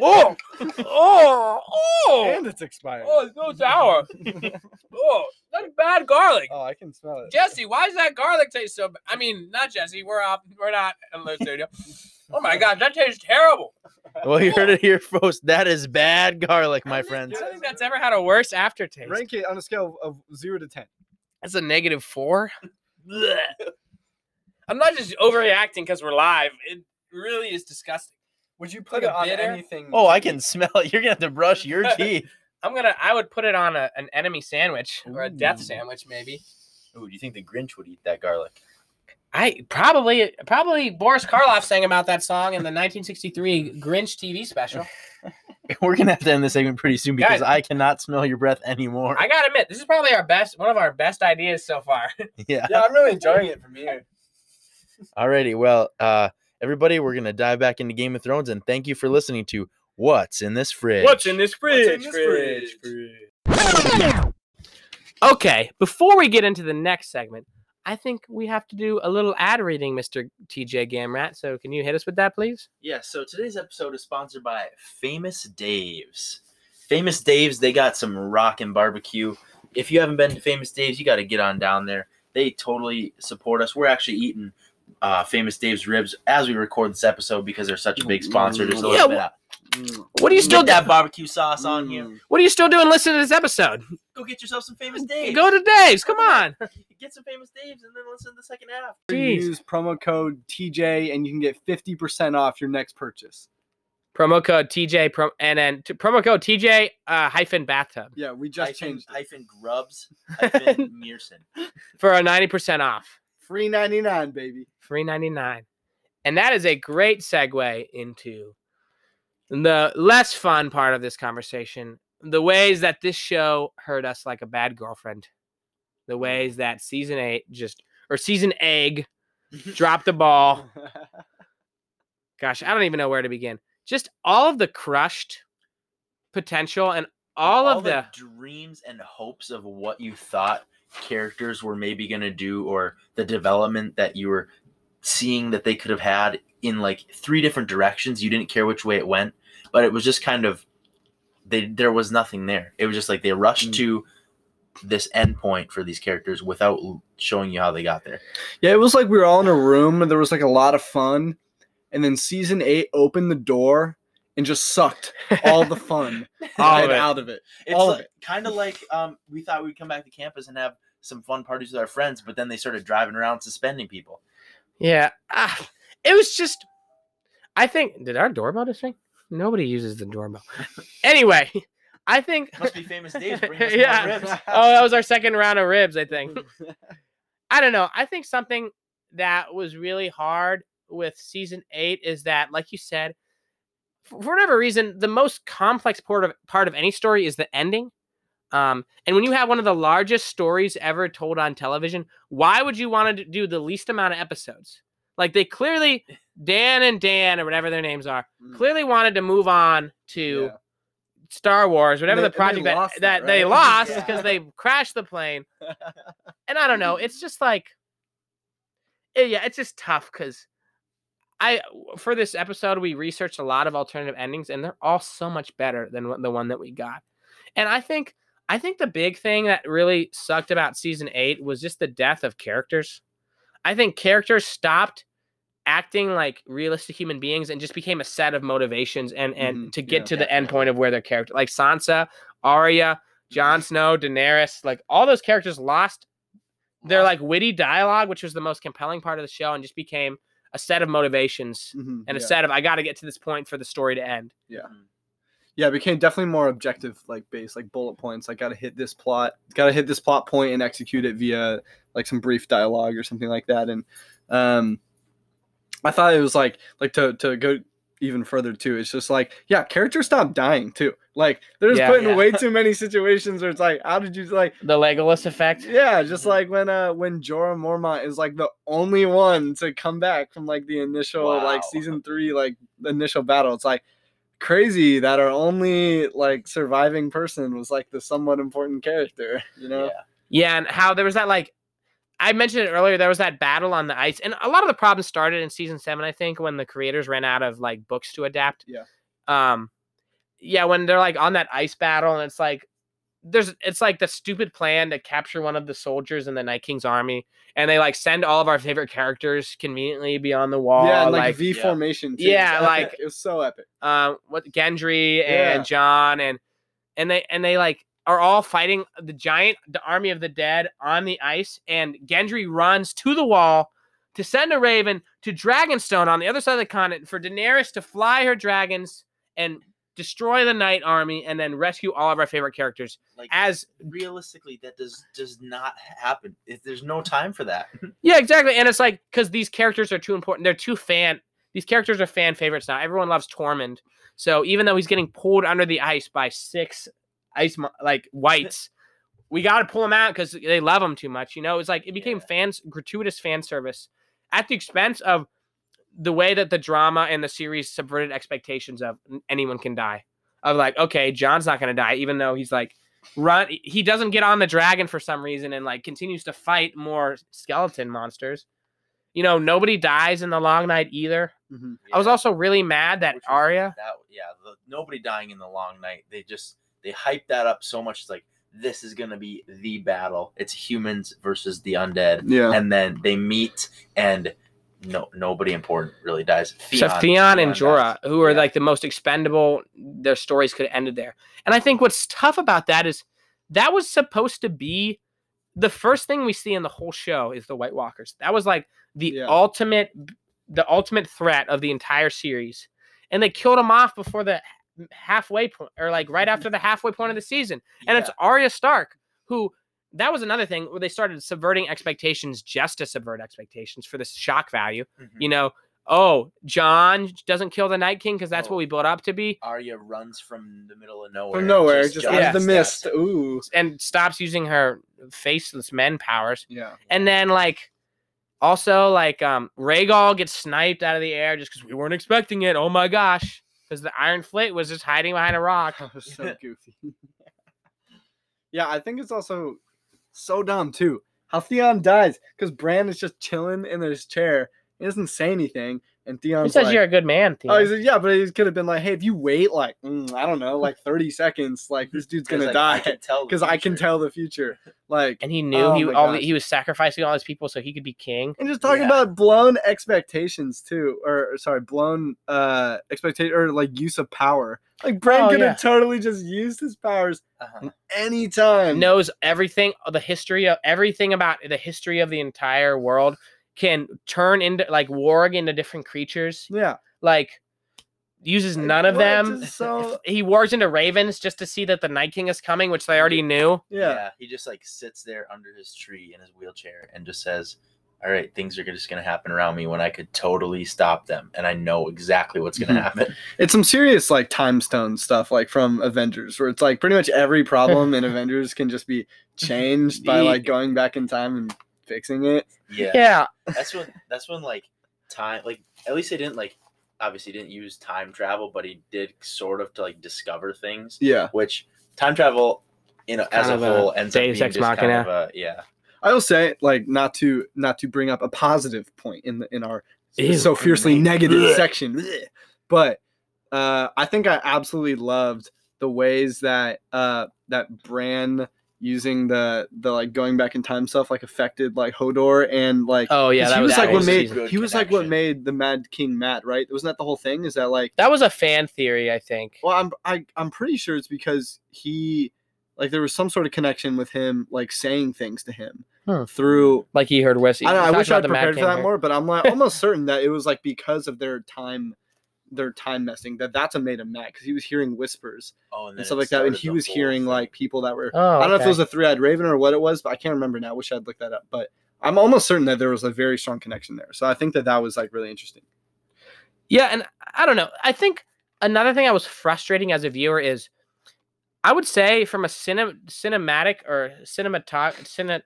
Oh, (laughs) oh, oh, and it's expired. oh, it's so sour. (laughs) Oh, that's bad garlic. oh, I can smell it. Jesse, why does that garlic taste so? bad? I mean, not Jesse. We're off. We're not in the studio. Oh my god, that tastes terrible. Well, you heard it here first. That is bad garlic, my don't friends. I don't think that's ever had a worse aftertaste. Rank it on a scale of zero to ten. That's a negative four. (laughs) I'm not just overreacting because we're live. It really is disgusting. Would you put a it on bitter? anything? Oh, I can smell it. (laughs) You're gonna have to brush your (laughs) teeth. I'm gonna. I would put it on a, an enemy sandwich or a death Ooh. sandwich, maybe. Ooh, do you think the Grinch would eat that garlic? I probably probably Boris Karloff sang about that song in the 1963 Grinch TV special. (laughs) We're gonna have to end this segment pretty soon because Guys. I cannot smell your breath anymore. I gotta admit, this is probably our best, one of our best ideas so far. yeah. Yeah, I'm really enjoying it from here. Alrighty, well, uh, everybody, we're gonna dive back into Game of Thrones, and thank you for listening to What's in This Fridge. What's in this fridge? Okay, before we get into the next segment, I think we have to do a little ad reading, Mr. TJ Gamrat. So can you hit us with that, please? Yeah, so today's episode is sponsored by Famous Dave's. Famous Dave's, they got some rockin' barbecue. If you haven't been to Famous Dave's, you got to get on down there. They totally support us. We're actually eating uh, Famous Dave's ribs as we record this episode because they're such a big sponsor. Just a Yeah, little bit. wh- Of, Mm, What are you still get that barbecue sauce on here. mm. What are you still doing listening to this episode? Go get yourself some Famous Dave's. Go to Dave's. Come on. (laughs) get some Famous Dave's and then listen to the second half. Jeez. Use promo code TJ and you can get 50% off your next purchase. Promo code TJ pro, and then t- promo code TJ uh, hyphen bathtub Yeah, we just hyphen, changed it. hyphen Grubbs (laughs) hyphen Mearson. for a ninety percent off. Free 99, baby. Free ninety nine, and that is a great segue into the less fun part of this conversation. The ways that this show hurt us like a bad girlfriend. The ways that season eight just or season egg (laughs) dropped the ball. (laughs) Gosh, I don't even know where to begin. Just all of the crushed potential and all, of the dreams and hopes of what you thought characters were maybe going to do or the development that you were seeing that they could have had in like three different directions you didn't care which way it went but it was just kind of they there was nothing there it was just like they rushed Mm. to this end point for these characters without showing you how they got there Yeah, it was like we were all in a room and there was like a lot of fun. And then season eight opened the door and just sucked all the fun (laughs) All right of out of it. It's All of like, kind of like um, we thought we'd come back to campus and have some fun parties with our friends, but then they started driving around suspending people. Yeah. Ah, it was just I think did our doorbell just ring? Nobody uses the doorbell. (laughs) anyway, I think Must be famous days. (laughs) Yeah. ribs. Oh, that was our second round of ribs, I think. I don't know. I think something that was really hard with season 8 is that like you said for whatever reason, the most complex part of part of any story is the ending. Um, and when you have one of the largest stories ever told on television, why would you want to do the least amount of episodes? Like they clearly, Dan and Dan or whatever their names are, Mm. clearly wanted to move on to Yeah. Star Wars, whatever they- the project that, lost that, that, they right? (laughs) lost Yeah. because they crashed the plane. (laughs) And I don't know, it's just like, eh, yeah, it's just tough because I for this episode we researched a lot of alternative endings and they're all so much better than the one that we got. And I think I think the big thing that really sucked about season 8 was just the death of characters. I think characters stopped acting like realistic human beings and just became a set of motivations and and Mhm, to get yeah. to the end point of where their character like Sansa, Arya, Jon Snow, Daenerys, like all those characters lost their like witty dialogue, which was the most compelling part of the show, and just became a set of motivations Mhm, and a yeah. set of I got to get to this point for the story to end. Yeah. Yeah, it became definitely more objective, like based, like bullet points. Like, got to hit this plot, got to hit this plot point and execute it via like some brief dialogue or something like that. And um, I thought it was like, like to to go even further too. It's just like, yeah, characters stop dying too. Like, they're just Yeah. put in Yeah. way (laughs) too many situations where it's like, how did you like? The Legolas effect. Yeah, just like when uh when Jorah Mormont is like the only one to come back from like the initial like season three like the initial battle. It's like crazy that our only like surviving person was like the somewhat important character, you know? Yeah. Yeah, and how there was that like I mentioned it earlier, there was that battle on the ice. And a lot of the problems started in season seven, I think, when the creators ran out of like books to adapt. Yeah. Um yeah, when they're like on that ice battle and it's like there's it's like the stupid plan to capture one of the soldiers in the Night King's army, and they like send all of our favorite characters conveniently beyond the wall. yeah, like, like V yeah. formation. Too. Yeah, It's like- it was so epic. um what Gendry Yeah. and Jon and and they and they like are all fighting the giant the army of the dead on the ice and Gendry runs to the wall to send a raven to Dragonstone on the other side of the continent for Daenerys to fly her dragons and destroy the night army and then rescue all of our favorite characters Like as realistically, that does does not happen. If there's no time for that. (laughs) Yeah, exactly. And it's like because these characters are too important. They're too fan. These characters are fan favorites now. Everyone loves Tormund. So even though he's getting pulled under the ice by six ice like whites, we got to pull them out because they love them too much. You know, it's like it became Yeah. fans gratuitous fan service at the expense of the way that the drama and the series subverted expectations of anyone can die. Of like, okay, Jon's not gonna die, even though he's like run. He doesn't get on the dragon for some reason and like continues to fight more skeleton monsters. You know, nobody dies in the long night either. Mhm. I was also really mad that Which Arya. That yeah, the, nobody dying in the long night. They just they hype that up so much. It's like this is gonna be the battle. It's humans versus the undead, Yeah. and then they meet, and no nobody important really dies. so Theon and dies. Jorah, who are Yeah. like the most expendable, their stories could have ended there. And I think what's tough about that is that was supposed to be the first thing we see in the whole show is the White Walkers. That was like the Yeah. ultimate, the ultimate threat of the entire series, and they killed them off before the halfway point, or like right after the halfway point of the season. And it's Arya Stark who. That was another thing where they started subverting expectations just to subvert expectations for the shock value Mhm. you know, oh, Jon doesn't kill the Night King because that's Oh. what we built up to be, Arya runs from the middle of nowhere. From nowhere, just, jumps out of the steps. mist. Ooh. and stops using her faceless men powers. Yeah. And then like also like um Rhaegal gets sniped out of the air just because we weren't expecting it. Oh my gosh. Because the Iron Fleet was just hiding behind a rock. That was (laughs) so goofy. (laughs) yeah, I think it's also so dumb too. How Theon dies because Bran is just chilling in his chair. He doesn't say anything, and He says like, you're a good man, Theo. "Oh, he said, yeah," but he could have been like, "Hey, if you wait like mm, I don't know, like thirty seconds, like this dude's gonna like, die can tell the because I can tell the future." Like, and he knew Oh he all the, he was sacrificing all his people so he could be king. and just talking Yeah. about blown expectations too, or, or sorry, blown uh expectation or like use of power. Like Bran Oh, could have yeah. totally just used his powers Uh-huh. anytime. knows everything the history of everything about the history of the entire world can turn into like warg into different creatures Yeah. like uses Like, none of them (laughs) so he wargs into ravens just to see that the night king is coming which they already knew yeah. He just like sits there under his tree in his wheelchair and just says, "All right, things are just gonna happen around me when I could totally stop them, and I know exactly what's gonna Mhm. (laughs) happen." It's some serious like time stone stuff like from Avengers where it's like pretty much every problem in (laughs) Avengers can just be changed by like going back in time and fixing it. Yeah, yeah that's when that's when like time like at least they didn't like obviously didn't use time travel, but he did sort of to like discover things, Yeah. which time travel, you know, as a of a whole ends up Deus being Ex just kind Machina. of a yeah. I will say like not to not to bring up a positive point in the in our Ew, so fiercely great. negative Blech. section. Blech. But uh I think I absolutely loved the ways that uh that Bran using the the like going back in time stuff like affected like Hodor and like oh yeah that he was, was that like what made he was like what made the Mad King mad, right? Wasn't that the whole thing? Is that like that was a fan theory i think well, I'm I, I'm pretty sure it's because he like there was some sort of connection with him like saying things to him Hmm. through. like he heard Wesley. I, know, I wish I'd prepared for that more, but I'm like almost (laughs) certain that it was like because of their time, their time messing that that's what made him mad because he was hearing whispers Oh, and, and stuff like that, and he was hearing thing. like people that were. oh I don't know if it was a three-eyed raven or what it was, but I can't remember now. Wish I'd looked that up, but I'm almost certain that there was a very strong connection there. So I think that that was like really interesting. Yeah, and I don't know. I think another thing I was frustrating as a viewer is I would say from a cine, cinematic or cinematog cine,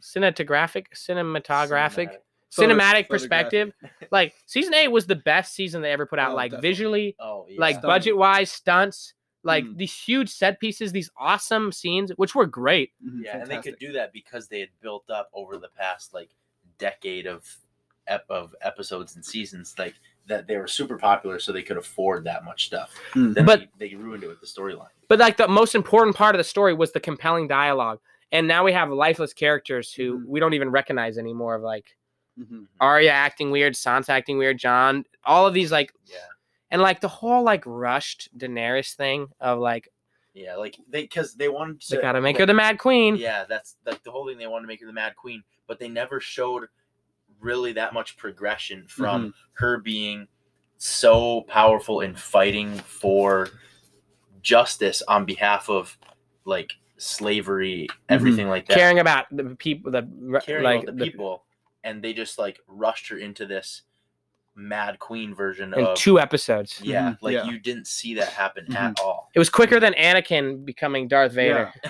cinematographic cinematographic Photo- cinematic perspective (laughs) like season 8 was the best season they ever put out Oh, like definitely. visually Oh, yeah. like budget wise stunts like Mhm. these huge set pieces these awesome scenes which were great Mhm, yeah, and they could do that because they had built up over the past like decade of ep- of episodes and seasons, like that they were super popular, so they could afford that much stuff. Mm. Then But- they, they ruined it with the storyline. but like the most important part of the story was the compelling dialogue and now we have lifeless characters who Mhm. we don't even recognize anymore of like Mhm. Arya acting weird, Sansa acting weird, Jon, all of these like Yeah, and like the whole like rushed Daenerys thing of like yeah, like they because they wanted to they gotta make her the Mad Queen. Yeah, that's like the whole thing. They wanted to make her the Mad Queen, but they never showed really that much progression from her being so powerful in fighting for justice on behalf of like slavery, everything like that. Caring about the people, the caring like about the people, and they just like rushed her into this Mad Queen version in of two episodes. yeah, Mhm, like yeah. you didn't see that happen at all. It was quicker than Anakin becoming Darth Vader. (laughs)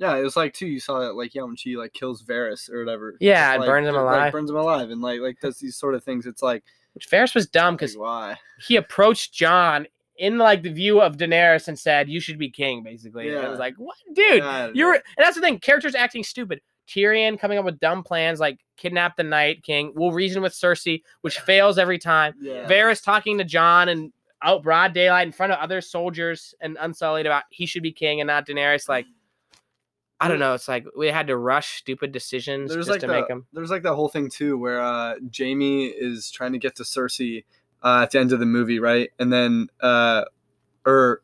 Yeah, it was like too. You saw that like yeah, when she like kills Varys or whatever. Yeah, just, and like, burns him just, like, alive. burns him alive, and like like does these sort of things. It's like, Which Varys was dumb because because why? he approached Jon in like the view of Daenerys and said, "You should be king." Basically, and it was like, "What, dude? I You're." know. And that's the thing. Characters acting stupid. Tyrion coming up with dumb plans like kidnap the Night King. We'll reason with Cersei, which fails every time. yeah. Varys talking to Jon and out broad daylight in front of other soldiers and unsullied about he should be king and not Daenerys. Like, I don't know. It's like we had to rush stupid decisions there's just like to the, make them. there's like that whole thing too where uh Jaime is trying to get to Cersei uh, at the end of the movie, right? And then uh or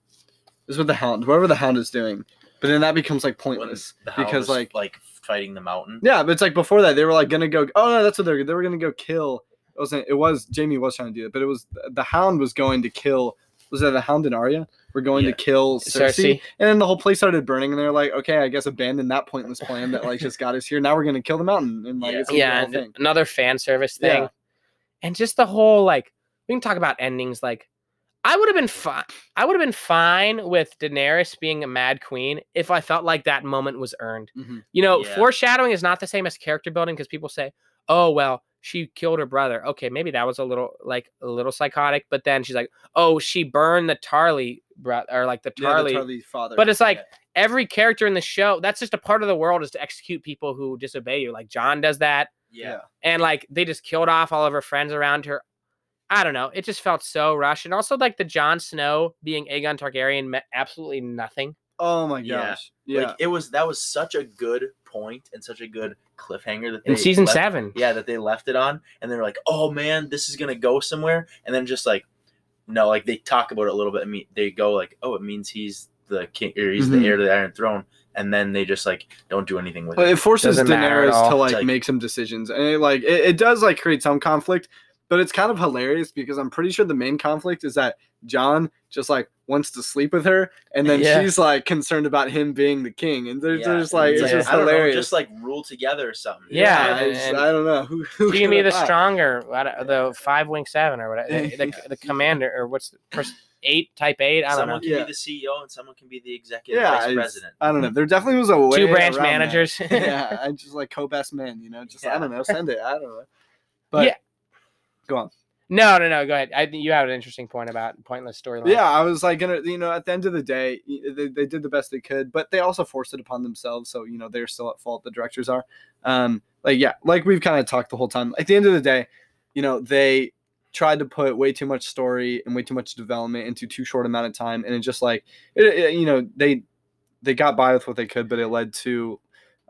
this is what the hound whatever the hound is doing. But then that becomes like pointless. the because, like- like fighting the mountain. Yeah, but it's like before that they were like gonna go oh no, that's what they're they were gonna go kill it wasn't it was Jaime was trying to do it, but it was the hound was going to kill was that the hound and Arya? We're going Yeah. to kill Cersei. Cersei. And then the whole place started burning, and they're like, okay, I guess abandon that pointless plan that like just got us here. Now we're gonna kill the mountain, and like Yeah. it's gonna be a Yeah, and thing. another fan service thing. Yeah. And just the whole like we can talk about endings. Like I would have been fine. I would have been fine with Daenerys being a mad queen if I felt like that moment was earned. Mhm. You know, Yeah. foreshadowing is not the same as character building because people say, "Oh, well, she killed her brother." Okay, maybe that was a little like a little psychotic, but then she's like, "Oh, she burned the Tarly brother or like the Yeah, the Tarly." Tarly father. but it's like Yeah. every character in the show, that's just a part of the world is to execute people who disobey you. Like Jon does that Yeah. and like they just killed off all of her friends around her. I don't know. It just felt so rushed, and also like the Jon Snow being Aegon Targaryen meant absolutely nothing. oh my gosh, yeah, Like it was that was such a good point and such a good cliffhanger that In season left- seven, Yeah, that they left it on, and they're like, "Oh man, this is gonna go somewhere," and then just like, no, like they talk about it a little bit. I mean, they go like, "Oh, it means he's the king or he's Mhm. the heir to the Iron Throne," and then they just like don't do anything with But it. it forces Doesn't Daenerys to all. like, Like- make some decisions, and it, like it, it does like create some conflict. But it's kind of hilarious because I'm pretty sure the main conflict is that Jon just like wants to sleep with her, and then Yeah. she's like concerned about him being the king, and they're, Yeah, they're just like it's like, just I don't know, just like rule together or something. Yeah, I, just- and I don't know who. who can be the thought? stronger, the (laughs) five wing seven or whatever, the, the, the (laughs) commander or what's the first eight type eight? I don't someone know. Someone can Yeah. be the CEO and someone can be the executive Yeah, vice president. I don't know. There definitely was a way Two branch managers. (laughs) yeah, I just like co-best men, you know. Just I don't know, send it. I don't know. But Yeah. Go on. no, no, no. Go ahead. I think you have an interesting point about pointless storyline. Yeah, I was like gonna, you know, at the end of the day, they, they did the best they could, but they also forced it upon themselves. So you know, they're still at fault. The directors are. Um, like yeah, like we've kind of talked the whole time. At the end of the day, you know, they tried to put way too much story and way too much development into too short amount of time, and it just like, it, it- you know, they they got by with what they could, but it led to,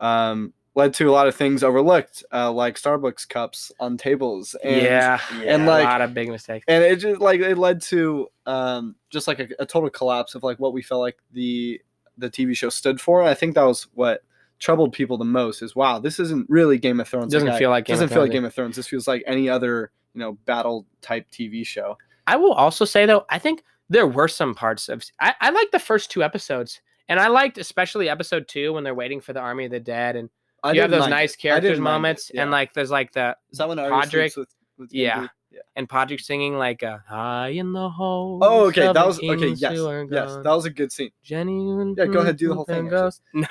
um, led to a lot of things overlooked, uh, like Starbucks cups on tables. And, yeah, Yeah, and, a lot of big mistakes. and it just like it led to um just like a, a total collapse of like what we felt like the the TV show stood for. And I think that was what troubled people the most is wow, this isn't really Game of Thrones. Doesn't Like, I- feel like Game doesn't feel like Game of Thrones. This feels like any other you know battle type TV show. I will also say though, I think there were some parts of I, I liked the first two episodes. And I liked especially episode two when they're waiting for the army of the dead and I you have those mind nice I characters didn't mind it, moments yeah. and like there's like the is that when Podrick- with, with Yeah. Yeah. and Podrick singing like a high in the hole. Oh, okay, that was okay. Yes, yes, that was a good scene. Jenny. Yeah, go ahead, do the whole thing, No. (laughs)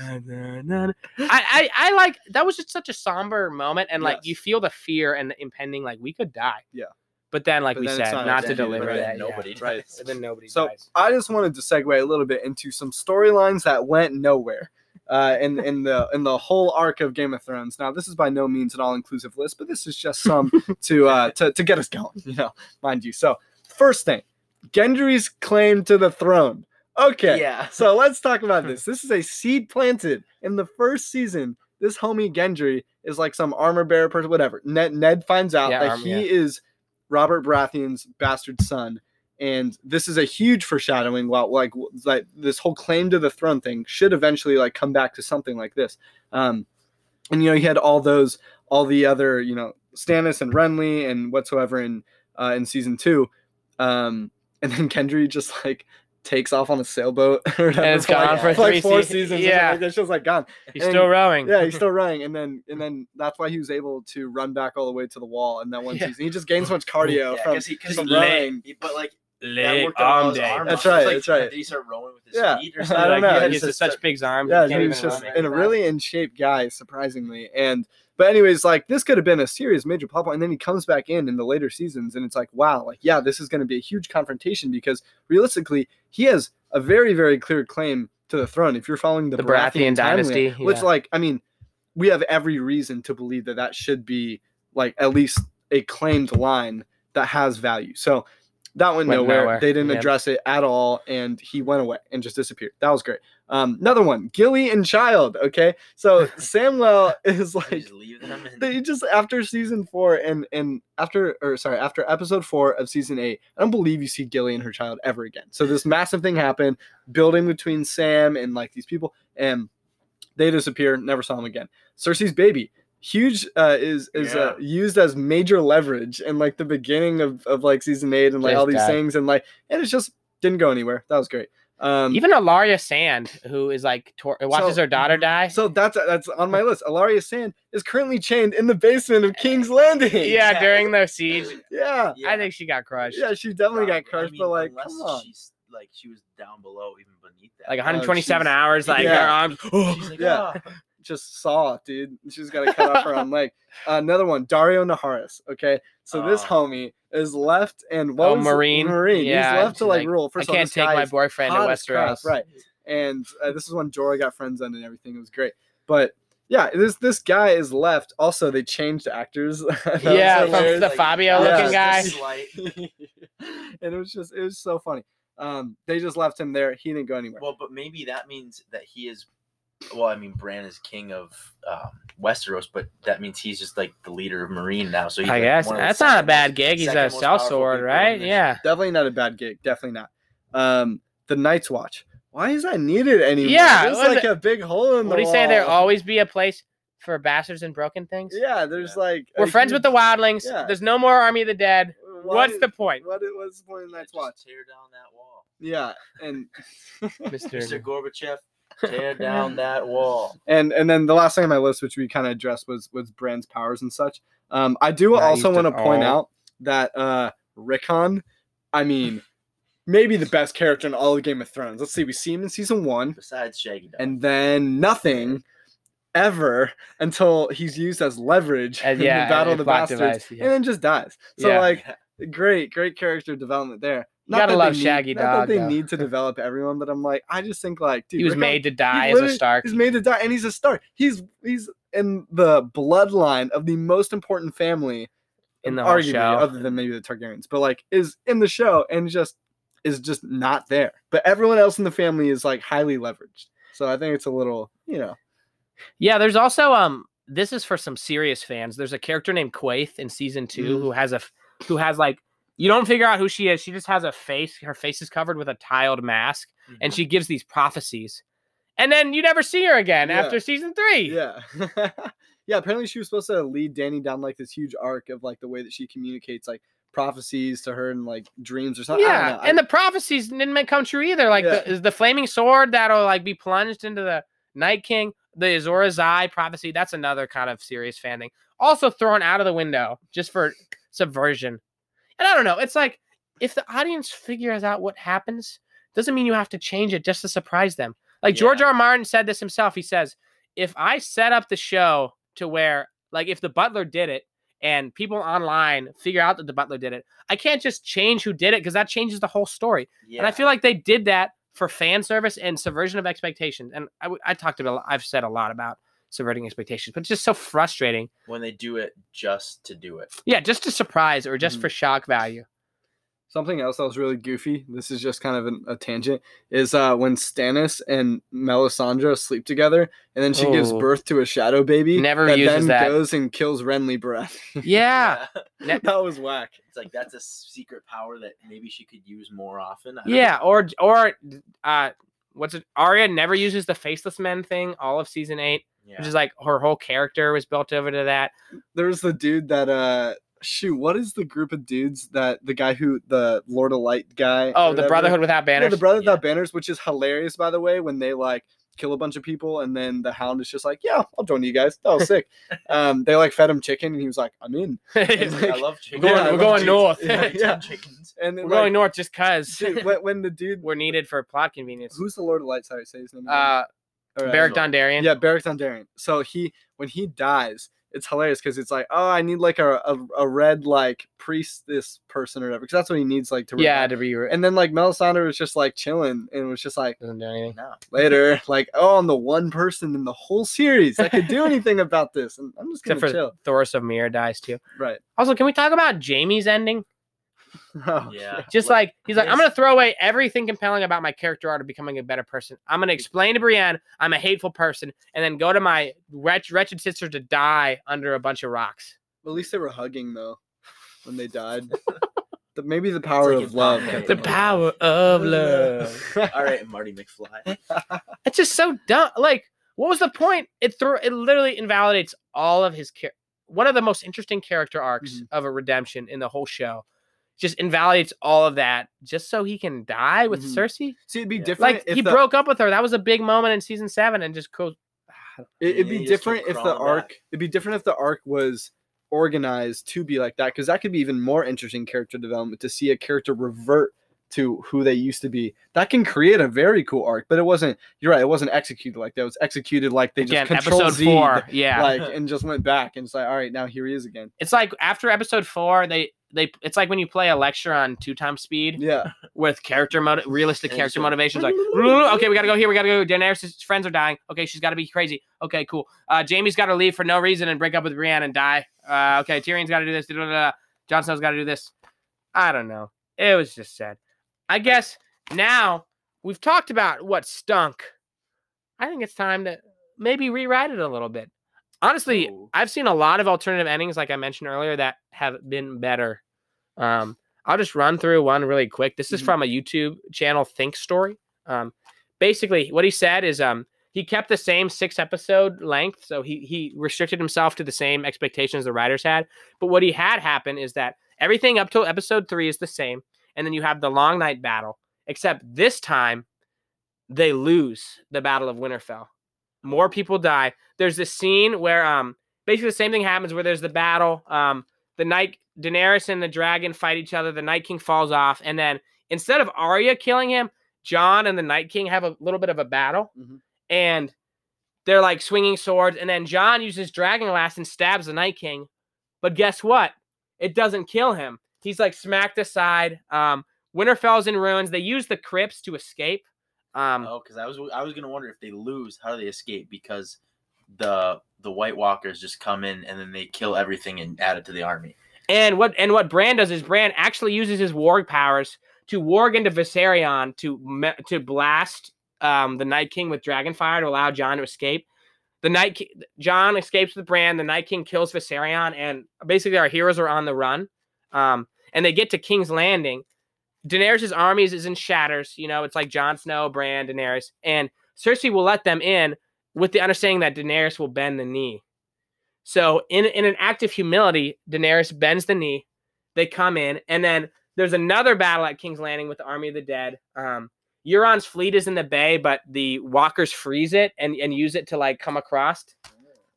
I, I I like that was just such a somber moment, and like Yes. you feel the fear and the impending, like we could die. Yeah. But then, like But we then said, not not, to deliver right? that. Nobody (laughs) yeah. Right. And then nobody So dies. I just wanted to segue a little bit into some storylines that went nowhere. Uh, in in the in the whole arc of Game of Thrones. Now, this is by no means an all inclusive list, but this is just some (laughs) to uh to, to get us going, you know, mind you. So first thing, Gendry's claim to the throne. Okay, Yeah. so let's talk about (laughs) this. This is a seed planted in the first season. This homie Gendry is like some armor bearer person, whatever. Ned, Ned finds out Yeah, that arm- he yeah. is Robert Baratheon's bastard son, and this is a huge foreshadowing. While like like this whole claim to the throne thing should eventually like come back to something like this. Um, and you know he had all those, all the other you know Stannis and Renly and whatsoever in uh, in season two, um, and then Gendry just like takes off on a sailboat (laughs) or whatever it's for, like, gone for for like four seasons. seasons. Yeah. Yeah, like, that show's like gone. He's and- still rowing. Yeah, he's (laughs) still rowing, and then and then that's why he was able to run back all the way to the wall in that one Yeah. season. He just gains so much cardio Yeah, from, 'cause he- 'cause from he- running. He- But like that Leg worked out well arm day. arm That's right, Like, that's right. Did he start rowing with his Yeah. feet or something? (laughs) I don't Like, know, he He has just such such- big arms. Yeah, you he was just run in a really in shape guy, surprisingly. And but anyways, like this could have been a serious major plot point, and then he comes back in in the later seasons, and it's like, wow, like yeah, this is going to be a huge confrontation because realistically, he has a very very clear claim to the throne. If you're following the, The Baratheon, Baratheon dynasty, timeline, which like I mean, we have every reason to believe that that should be like at least a claimed line that has value. So that went, Went nowhere. nowhere, They didn't yep. address it at all, and he went away and just disappeared. That was great. Um, another one, Gilly and Child. Okay, so (laughs) Samwell is They like just leave them and they just after season four and and after or sorry after episode four of season eight i don't believe you see gilly and her child ever again so this massive thing happened building between sam and like these people and they disappear never saw them again cersei's baby huge uh, is is uh, used as major leverage in like the beginning of, of like season eight and like Just all these died. things and like and it just didn't go anywhere that was great um Even Ellaria Sand, who is like tor- watches So- her daughter die. so that's that's on my list Ellaria Sand is currently chained in the basement of king's landing yeah, (laughs) Yeah. during the siege, yeah I think she got crushed. Yeah, she definitely got Probably. I crushed, mean, but like, come on. She's like she was down below, even beneath that. Like Oh, 127 she's- hours, like Yeah. her arms. She's like, Yeah. "Ah." Just saw, dude. She's got to cut off her own (laughs) leg. Uh, another one, Daario Naharis. Okay, so this Oh. homie is left, and what Oh, was Meereen. Meereen. Yeah, He's left to like, like, rule. I First of all, I can't this take my boyfriend to hot as crap, right? And uh, this is when Jorah got friend zoned and everything. It was great, but yeah, this this guy is left. Also, they changed actors. (laughs) Yeah, from hilarious. the Fabio looking guy. Slight- (laughs) and it was just it was so funny. Um, they just left him there. He didn't go anywhere. Well, but maybe that means that he is. Well, I mean, Bran is king of um, Westeros, but that means he's just like the leader of Meereen now. So he's I like, guess one of that's not a bad most- gig. He's a most cell powerful sword, right? Yeah. Definitely not a bad gig. Definitely not. Um, the Night's Watch. Why is that needed anymore? Yeah, there's like it- a big hole in the wall. What do you say? There wall. always be a place for bastards and broken things. Yeah, there's Yeah. like We're a friends with the huge- wildlings. Yeah. There's no more Army of the Dead. Why What's the point, What is, what's the point of Yeah, Night's Watch? Tear down that wall, Yeah, and (laughs) Mister? (laughs) Mr. Gorbachev. Tear down that wall. and and then the last thing on my list, which we kind of addressed, was was Bran's powers and such. Um, I do Not also want to point all. out that uh, Rickon, I mean, maybe the best character in all of Game of Thrones. Let's see, we see him in season one. Besides Shaggy Dog. and then nothing ever until he's used as leverage in yeah, the Battle a of the Bastards, device, yeah. and then just dies. So Yeah. like, great, great character development there. You gotta love need- Shaggy not Dog, that they though. need to develop everyone, but I'm like, I just think like, dude, He was made to die as a Stark. He's made to die, and he's a Stark. He's he's in the bloodline of the most important family in the whole arguably, show. other than maybe the Targaryens, but like is in the show and just is just not there. But everyone else in the family is like highly leveraged. So I think it's a little, you know, Yeah, there's also um this is for some serious fans. There's a character named Quaithe in season 2 Mhm. who has a who has like you don't figure out who she is. She just has a face. Her face is covered with a tiled mask, and mm-hmm. she gives these prophecies. And then you never see her again Yeah. after season three. yeah. (laughs) yeah, apparently she was supposed to lead Dany down like this huge arc of like the way that she communicates like prophecies to her and like dreams or something. I don't Yeah, and the prophecies didn't come true either. Like Yeah. the, the flaming sword that'll like be plunged into the Night King, the Azor Ahai prophecy. That's another kind of serious fan thing. Also thrown out of the window just for subversion. And I don't know. It's like if the audience figures out what happens, doesn't mean you have to change it just to surprise them. Like George R. R. Martin said this himself. He says, if I set up the show to where, like, if the butler did it and people online figure out that the butler did it, I can't just change who did it because that changes the whole story. yeah. And I feel like they did that for fan service and subversion of expectations. And I talked about, I've said a lot about subverting expectations, but it's just so frustrating. when they do it just to do it. Yeah, just to surprise or just Mhm. for shock value. Something else that was really goofy. This is just kind of an, a tangent. Is uh, when Stannis and Melisandre sleep together, and then she gives Oh. birth to a shadow baby. Never that uses then that. goes and kills Renly Baratheon. (laughs) Yeah. Ne- (laughs) that was whack. It's like that's a secret power that maybe she could use more often. I don't Yeah, or or uh what's it Arya never uses the faceless men thing all of season 8, know. which is like her whole character was built over to that. There's the dude that uh shoot, what is the group of dudes that the guy who the Lord of Light guy? or Oh, the Brotherhood without Yeah, banners. the Brotherhood Yeah. without banners, which is hilarious by the way, when they like kill a bunch of people and then the hound is just like, Yeah, I'll join you guys. That was sick. (laughs) um they like fed him chicken and he was like, I'm in. (laughs) I like- love chicken. We're going- I we're going north. (laughs) Yeah, Yeah. yeah. chickens. And then We're going north just cuz dude, when, when the dude we're needed for plot convenience. who's the Lord of Light, sorry, say his name. again. Uh Azor. Dondarrion. Yeah, Beric Dondarrion. So he when he dies, it's hilarious because it's like, oh, I need like a, a, a red like priestess person or whatever, because that's what he needs like to. Yeah, revive. to be And then like Melisandre was just like chilling and was just like doesn't do anything. No. later, (laughs) like, oh, I'm the one person in the whole series that could do anything about this, and I'm just gonna Except for chill. Thoros of Myr dies too. Right. Also, can we talk about Jaime's ending? (laughs) Oh, Yeah. Just Like, like he's like, I'm gonna throw away everything compelling about my character art of becoming a better person. I'm gonna explain to Brienne I'm a hateful person, and then go to my wretch, wretched sister to die under a bunch of rocks. At least they were hugging though when they died. (laughs) The- Maybe the power like of love. The power of (laughs) love. All right, Marty McFly. It's just so dumb. Like, what was the point? It threw it literally invalidates all of his char- one of the most interesting character arcs Mhm. of a redemption in the whole show. Just invalidates all of that just so he can die with Mhm. Cersei. See, it'd be Yeah. different. Like if he the, broke up with her. That was a big moment in season seven, and just goes. It, it'd be you just keep different if the arc. back. It'd be different if the arc was organized to be like that, because that could be even more interesting character development to see a character revert to who they used to be. That can create a very cool arc. But it wasn't. You're right. It wasn't executed like that. It was executed like they Again, just control episode four. Yeah, like (laughs) and just went back and it's like, all right, now here he is again. it's like after episode four, they they. It's like when you play a lecture on two times speed Yeah. with character mode, realistic character motivations. Like, (laughs) okay, we gotta go here. We gotta go. Daenerys' friends are dying. Okay, she's got to be crazy. Okay, cool. Uh, Jaime's got to leave for no reason and break up with Brienne and die. Uh, okay, Tyrion's got to do this. Jon Snow's got to do this. I don't know. It was just sad. I guess now we've talked about what stunk. I think it's time to maybe rewrite it a little bit. Honestly, Ooh. I've seen a lot of alternative endings, like I mentioned earlier, that have been better. Um, I'll just run through one really quick. This is Mhm. from a YouTube channel, Think Story. Um, basically, what he said is um, he kept the same six episode length, so he he restricted himself to the same expectations the writers had. But what he had happen is that everything up till episode three is the same, and then you have the long night battle. Except this time, they lose the Battle of Winterfell. More people die. There's this scene where um basically the same thing happens where there's the battle. Um, the night Daenerys and the dragon fight each other. The Night King falls off, and then instead of Arya killing him, Jon and the Night King have a little bit of a battle, Mhm. and they're like swinging swords. And then Jon uses dragon glass and stabs the Night King, but guess what? It doesn't kill him. He's like smacked aside. Um, Winterfell's in ruins. They use the crypts to escape. Um, Oh, because I was I was gonna wonder if they lose, how do they escape? Because the the White Walkers just come in and then they kill everything and add it to the army. And what and what Bran does is Bran actually uses his warg powers to warg into Viserion to to blast um, the Night King with Dragonfire to allow Jon to escape. The Night King, Jon escapes with Bran. The Night King kills Viserion, and basically our heroes are on the run. Um, and they get to King's Landing. Daenerys' armies is in shatters. You know, it's like Jon Snow, Bran, Daenerys, and Cersei will let them in with the understanding that Daenerys will bend the knee. So in in an act of humility, Daenerys bends the knee. They come in, and then there's another battle at King's Landing with the Army of the Dead. Um, Euron's fleet is in the bay, but the Walkers freeze it and and use it to like come across.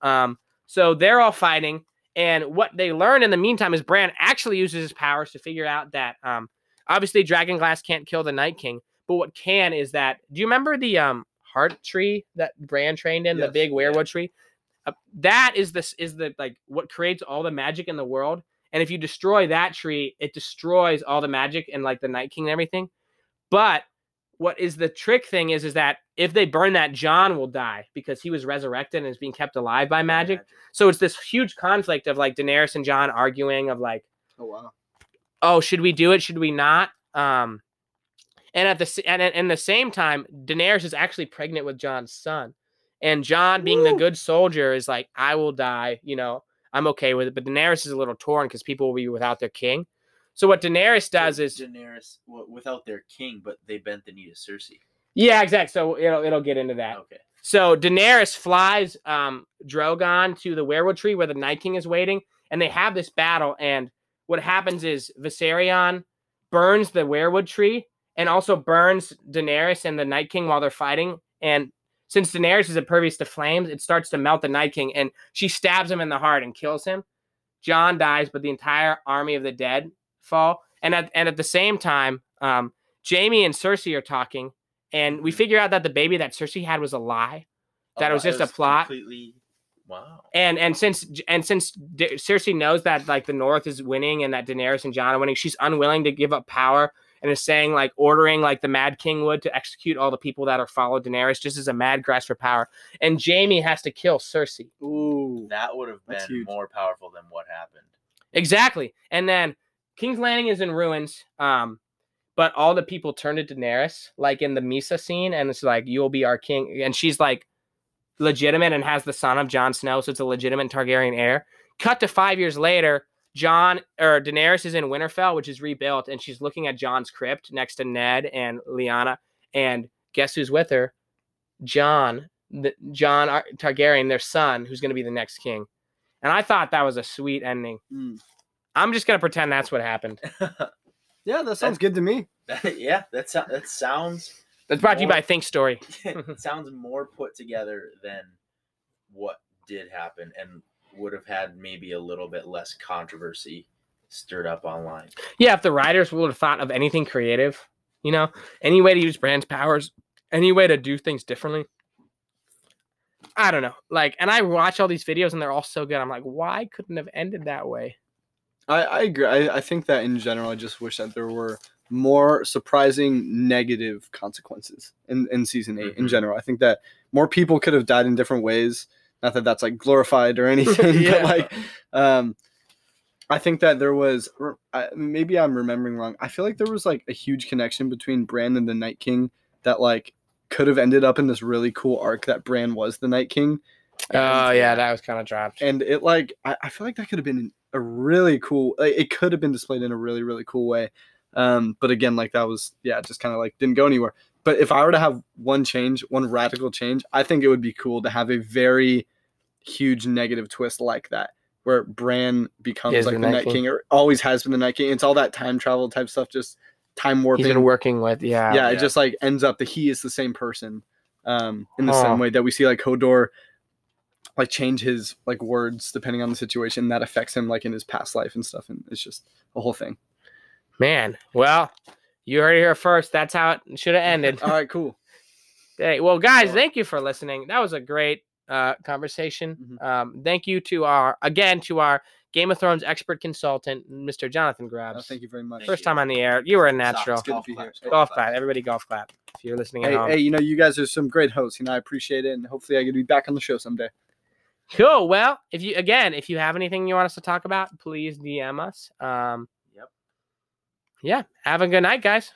Um, so they're all fighting, and what they learn in the meantime is Bran actually uses his powers to figure out that um, obviously Dragon Glass can't kill the Night King, but what can is that. Do you remember the um heart tree that Bran trained in, the Yes, big yeah. weirwood tree? Uh, that is this is the like what creates all the magic in the world. And if you destroy that tree, it destroys all the magic and like the Night King and everything. But what is the trick thing is is that if they burn that, Jon will die because he was resurrected and is being kept alive by magic. So it's this huge conflict of like Daenerys and Jon arguing of like, Oh wow. Oh, should we do it? Should we not? Um, and at the and at in the same time, Daenerys is actually pregnant with Jon's son, and Jon, being the good soldier, is like, I will die. You know, I'm okay with it. But Daenerys is a little torn because people will be without their king. So what Daenerys So does is, Daenerys w- without their king, but they bent the knee to Cersei. yeah, exactly. So it'll it'll get into that. Okay. So Daenerys flies um, Drogon to the weirwood tree where the Night King is waiting, and they have this battle. And what happens is Viserion burns the weirwood tree and also burns Daenerys and the Night King while they're fighting. And since Daenerys is impervious to flames, it starts to melt the Night King, and she stabs him in the heart and kills him. Jon dies, but the entire army of the dead fall. And at and at the same time, um, Jaime and Cersei are talking, and we figure out that the baby that Cersei had was a lie that Oh, was just a plot. Completely. Wow. and and since and since Da- Cersei knows that like the North is winning and that Daenerys and Jon are winning, she's unwilling to give up power and is saying like ordering like the Mad King would to execute all the people that are followed Daenerys just as a mad grasp for power. And Jaime has to kill Cersei. Ooh. That would have been huge. more powerful than what happened. Exactly. And then King's Landing is in ruins. Um, but all the people turn to Daenerys, like in the Mhysa scene, and it's like you'll be our king, and she's like legitimate and has the son of Jon Snow, so it's a legitimate Targaryen heir. Cut to five years later, Jon or Daenerys is in Winterfell, which is rebuilt, and she's looking at Jon's crypt next to Ned and Lyanna, and guess who's with her? John, the, John Ar- Targaryen, their son, who's going to be the next king. And I thought that was a sweet ending. Mm. I'm just gonna pretend that's what happened. (laughs) Yeah, that sounds good to me. That- (laughs) yeah, that so- that sounds That's brought to you by Think Story. (laughs) sounds more put together than what did happen and would have had maybe a little bit less controversy stirred up online. Yeah, if the writers would have thought of anything creative, you know, any way to use Bran's powers, any way to do things differently. I don't know. Like, and I watch all these videos and they're all so good. I'm like, why couldn't have ended that way? I, I agree. I, I think that in general, I just wish that there were more surprising negative consequences in, in season 8 in Mhm. general. I think that more people could have died in different ways. Not that that's like glorified or (laughs) anything, Yeah. but like, um, I think that there was I, maybe I'm remembering wrong. I feel like there was like a huge connection between Bran and the Night King that like could have ended up in this really cool arc that Bran was the Night King. Oh And- yeah, that was kind of dropped. and it like I, I feel like that could have been a really cool like, it could have been displayed in a really really cool way um but again like that was yeah just kind of like didn't go anywhere but if i were to have one change one radical change i think it would be cool to have a very huge negative twist like that where bran becomes Is like the the Night King. king. or always has been the night king it's all that time travel type stuff just time warping He's been working with yeah. yeah, it yeah. just like ends up that he is the same person um in the Huh. same way that we see like hodor like change his like words depending on the situation that affects him like in his past life and stuff and it's just a whole thing Man, well, you heard it here first. That's how it should have (laughs) ended. all right cool (laughs) Hey, well, guys, thank you for listening. That was a great uh, conversation. Mhm. Um, thank you to our again to our Game of Thrones expert consultant, Mr. Jonathan Grubbs. Uh, thank you very much First time on the air. You were a natural. good to golf be here. Golf claps. clap. Everybody golf clap. If you're listening at hey, home. hey you know you guys are some great hosts you know i appreciate it and hopefully i get to be back on the show someday Cool. Well, if you again, if you have anything you want us to talk about, please DM us. Um. Yeah. Have a good night, guys.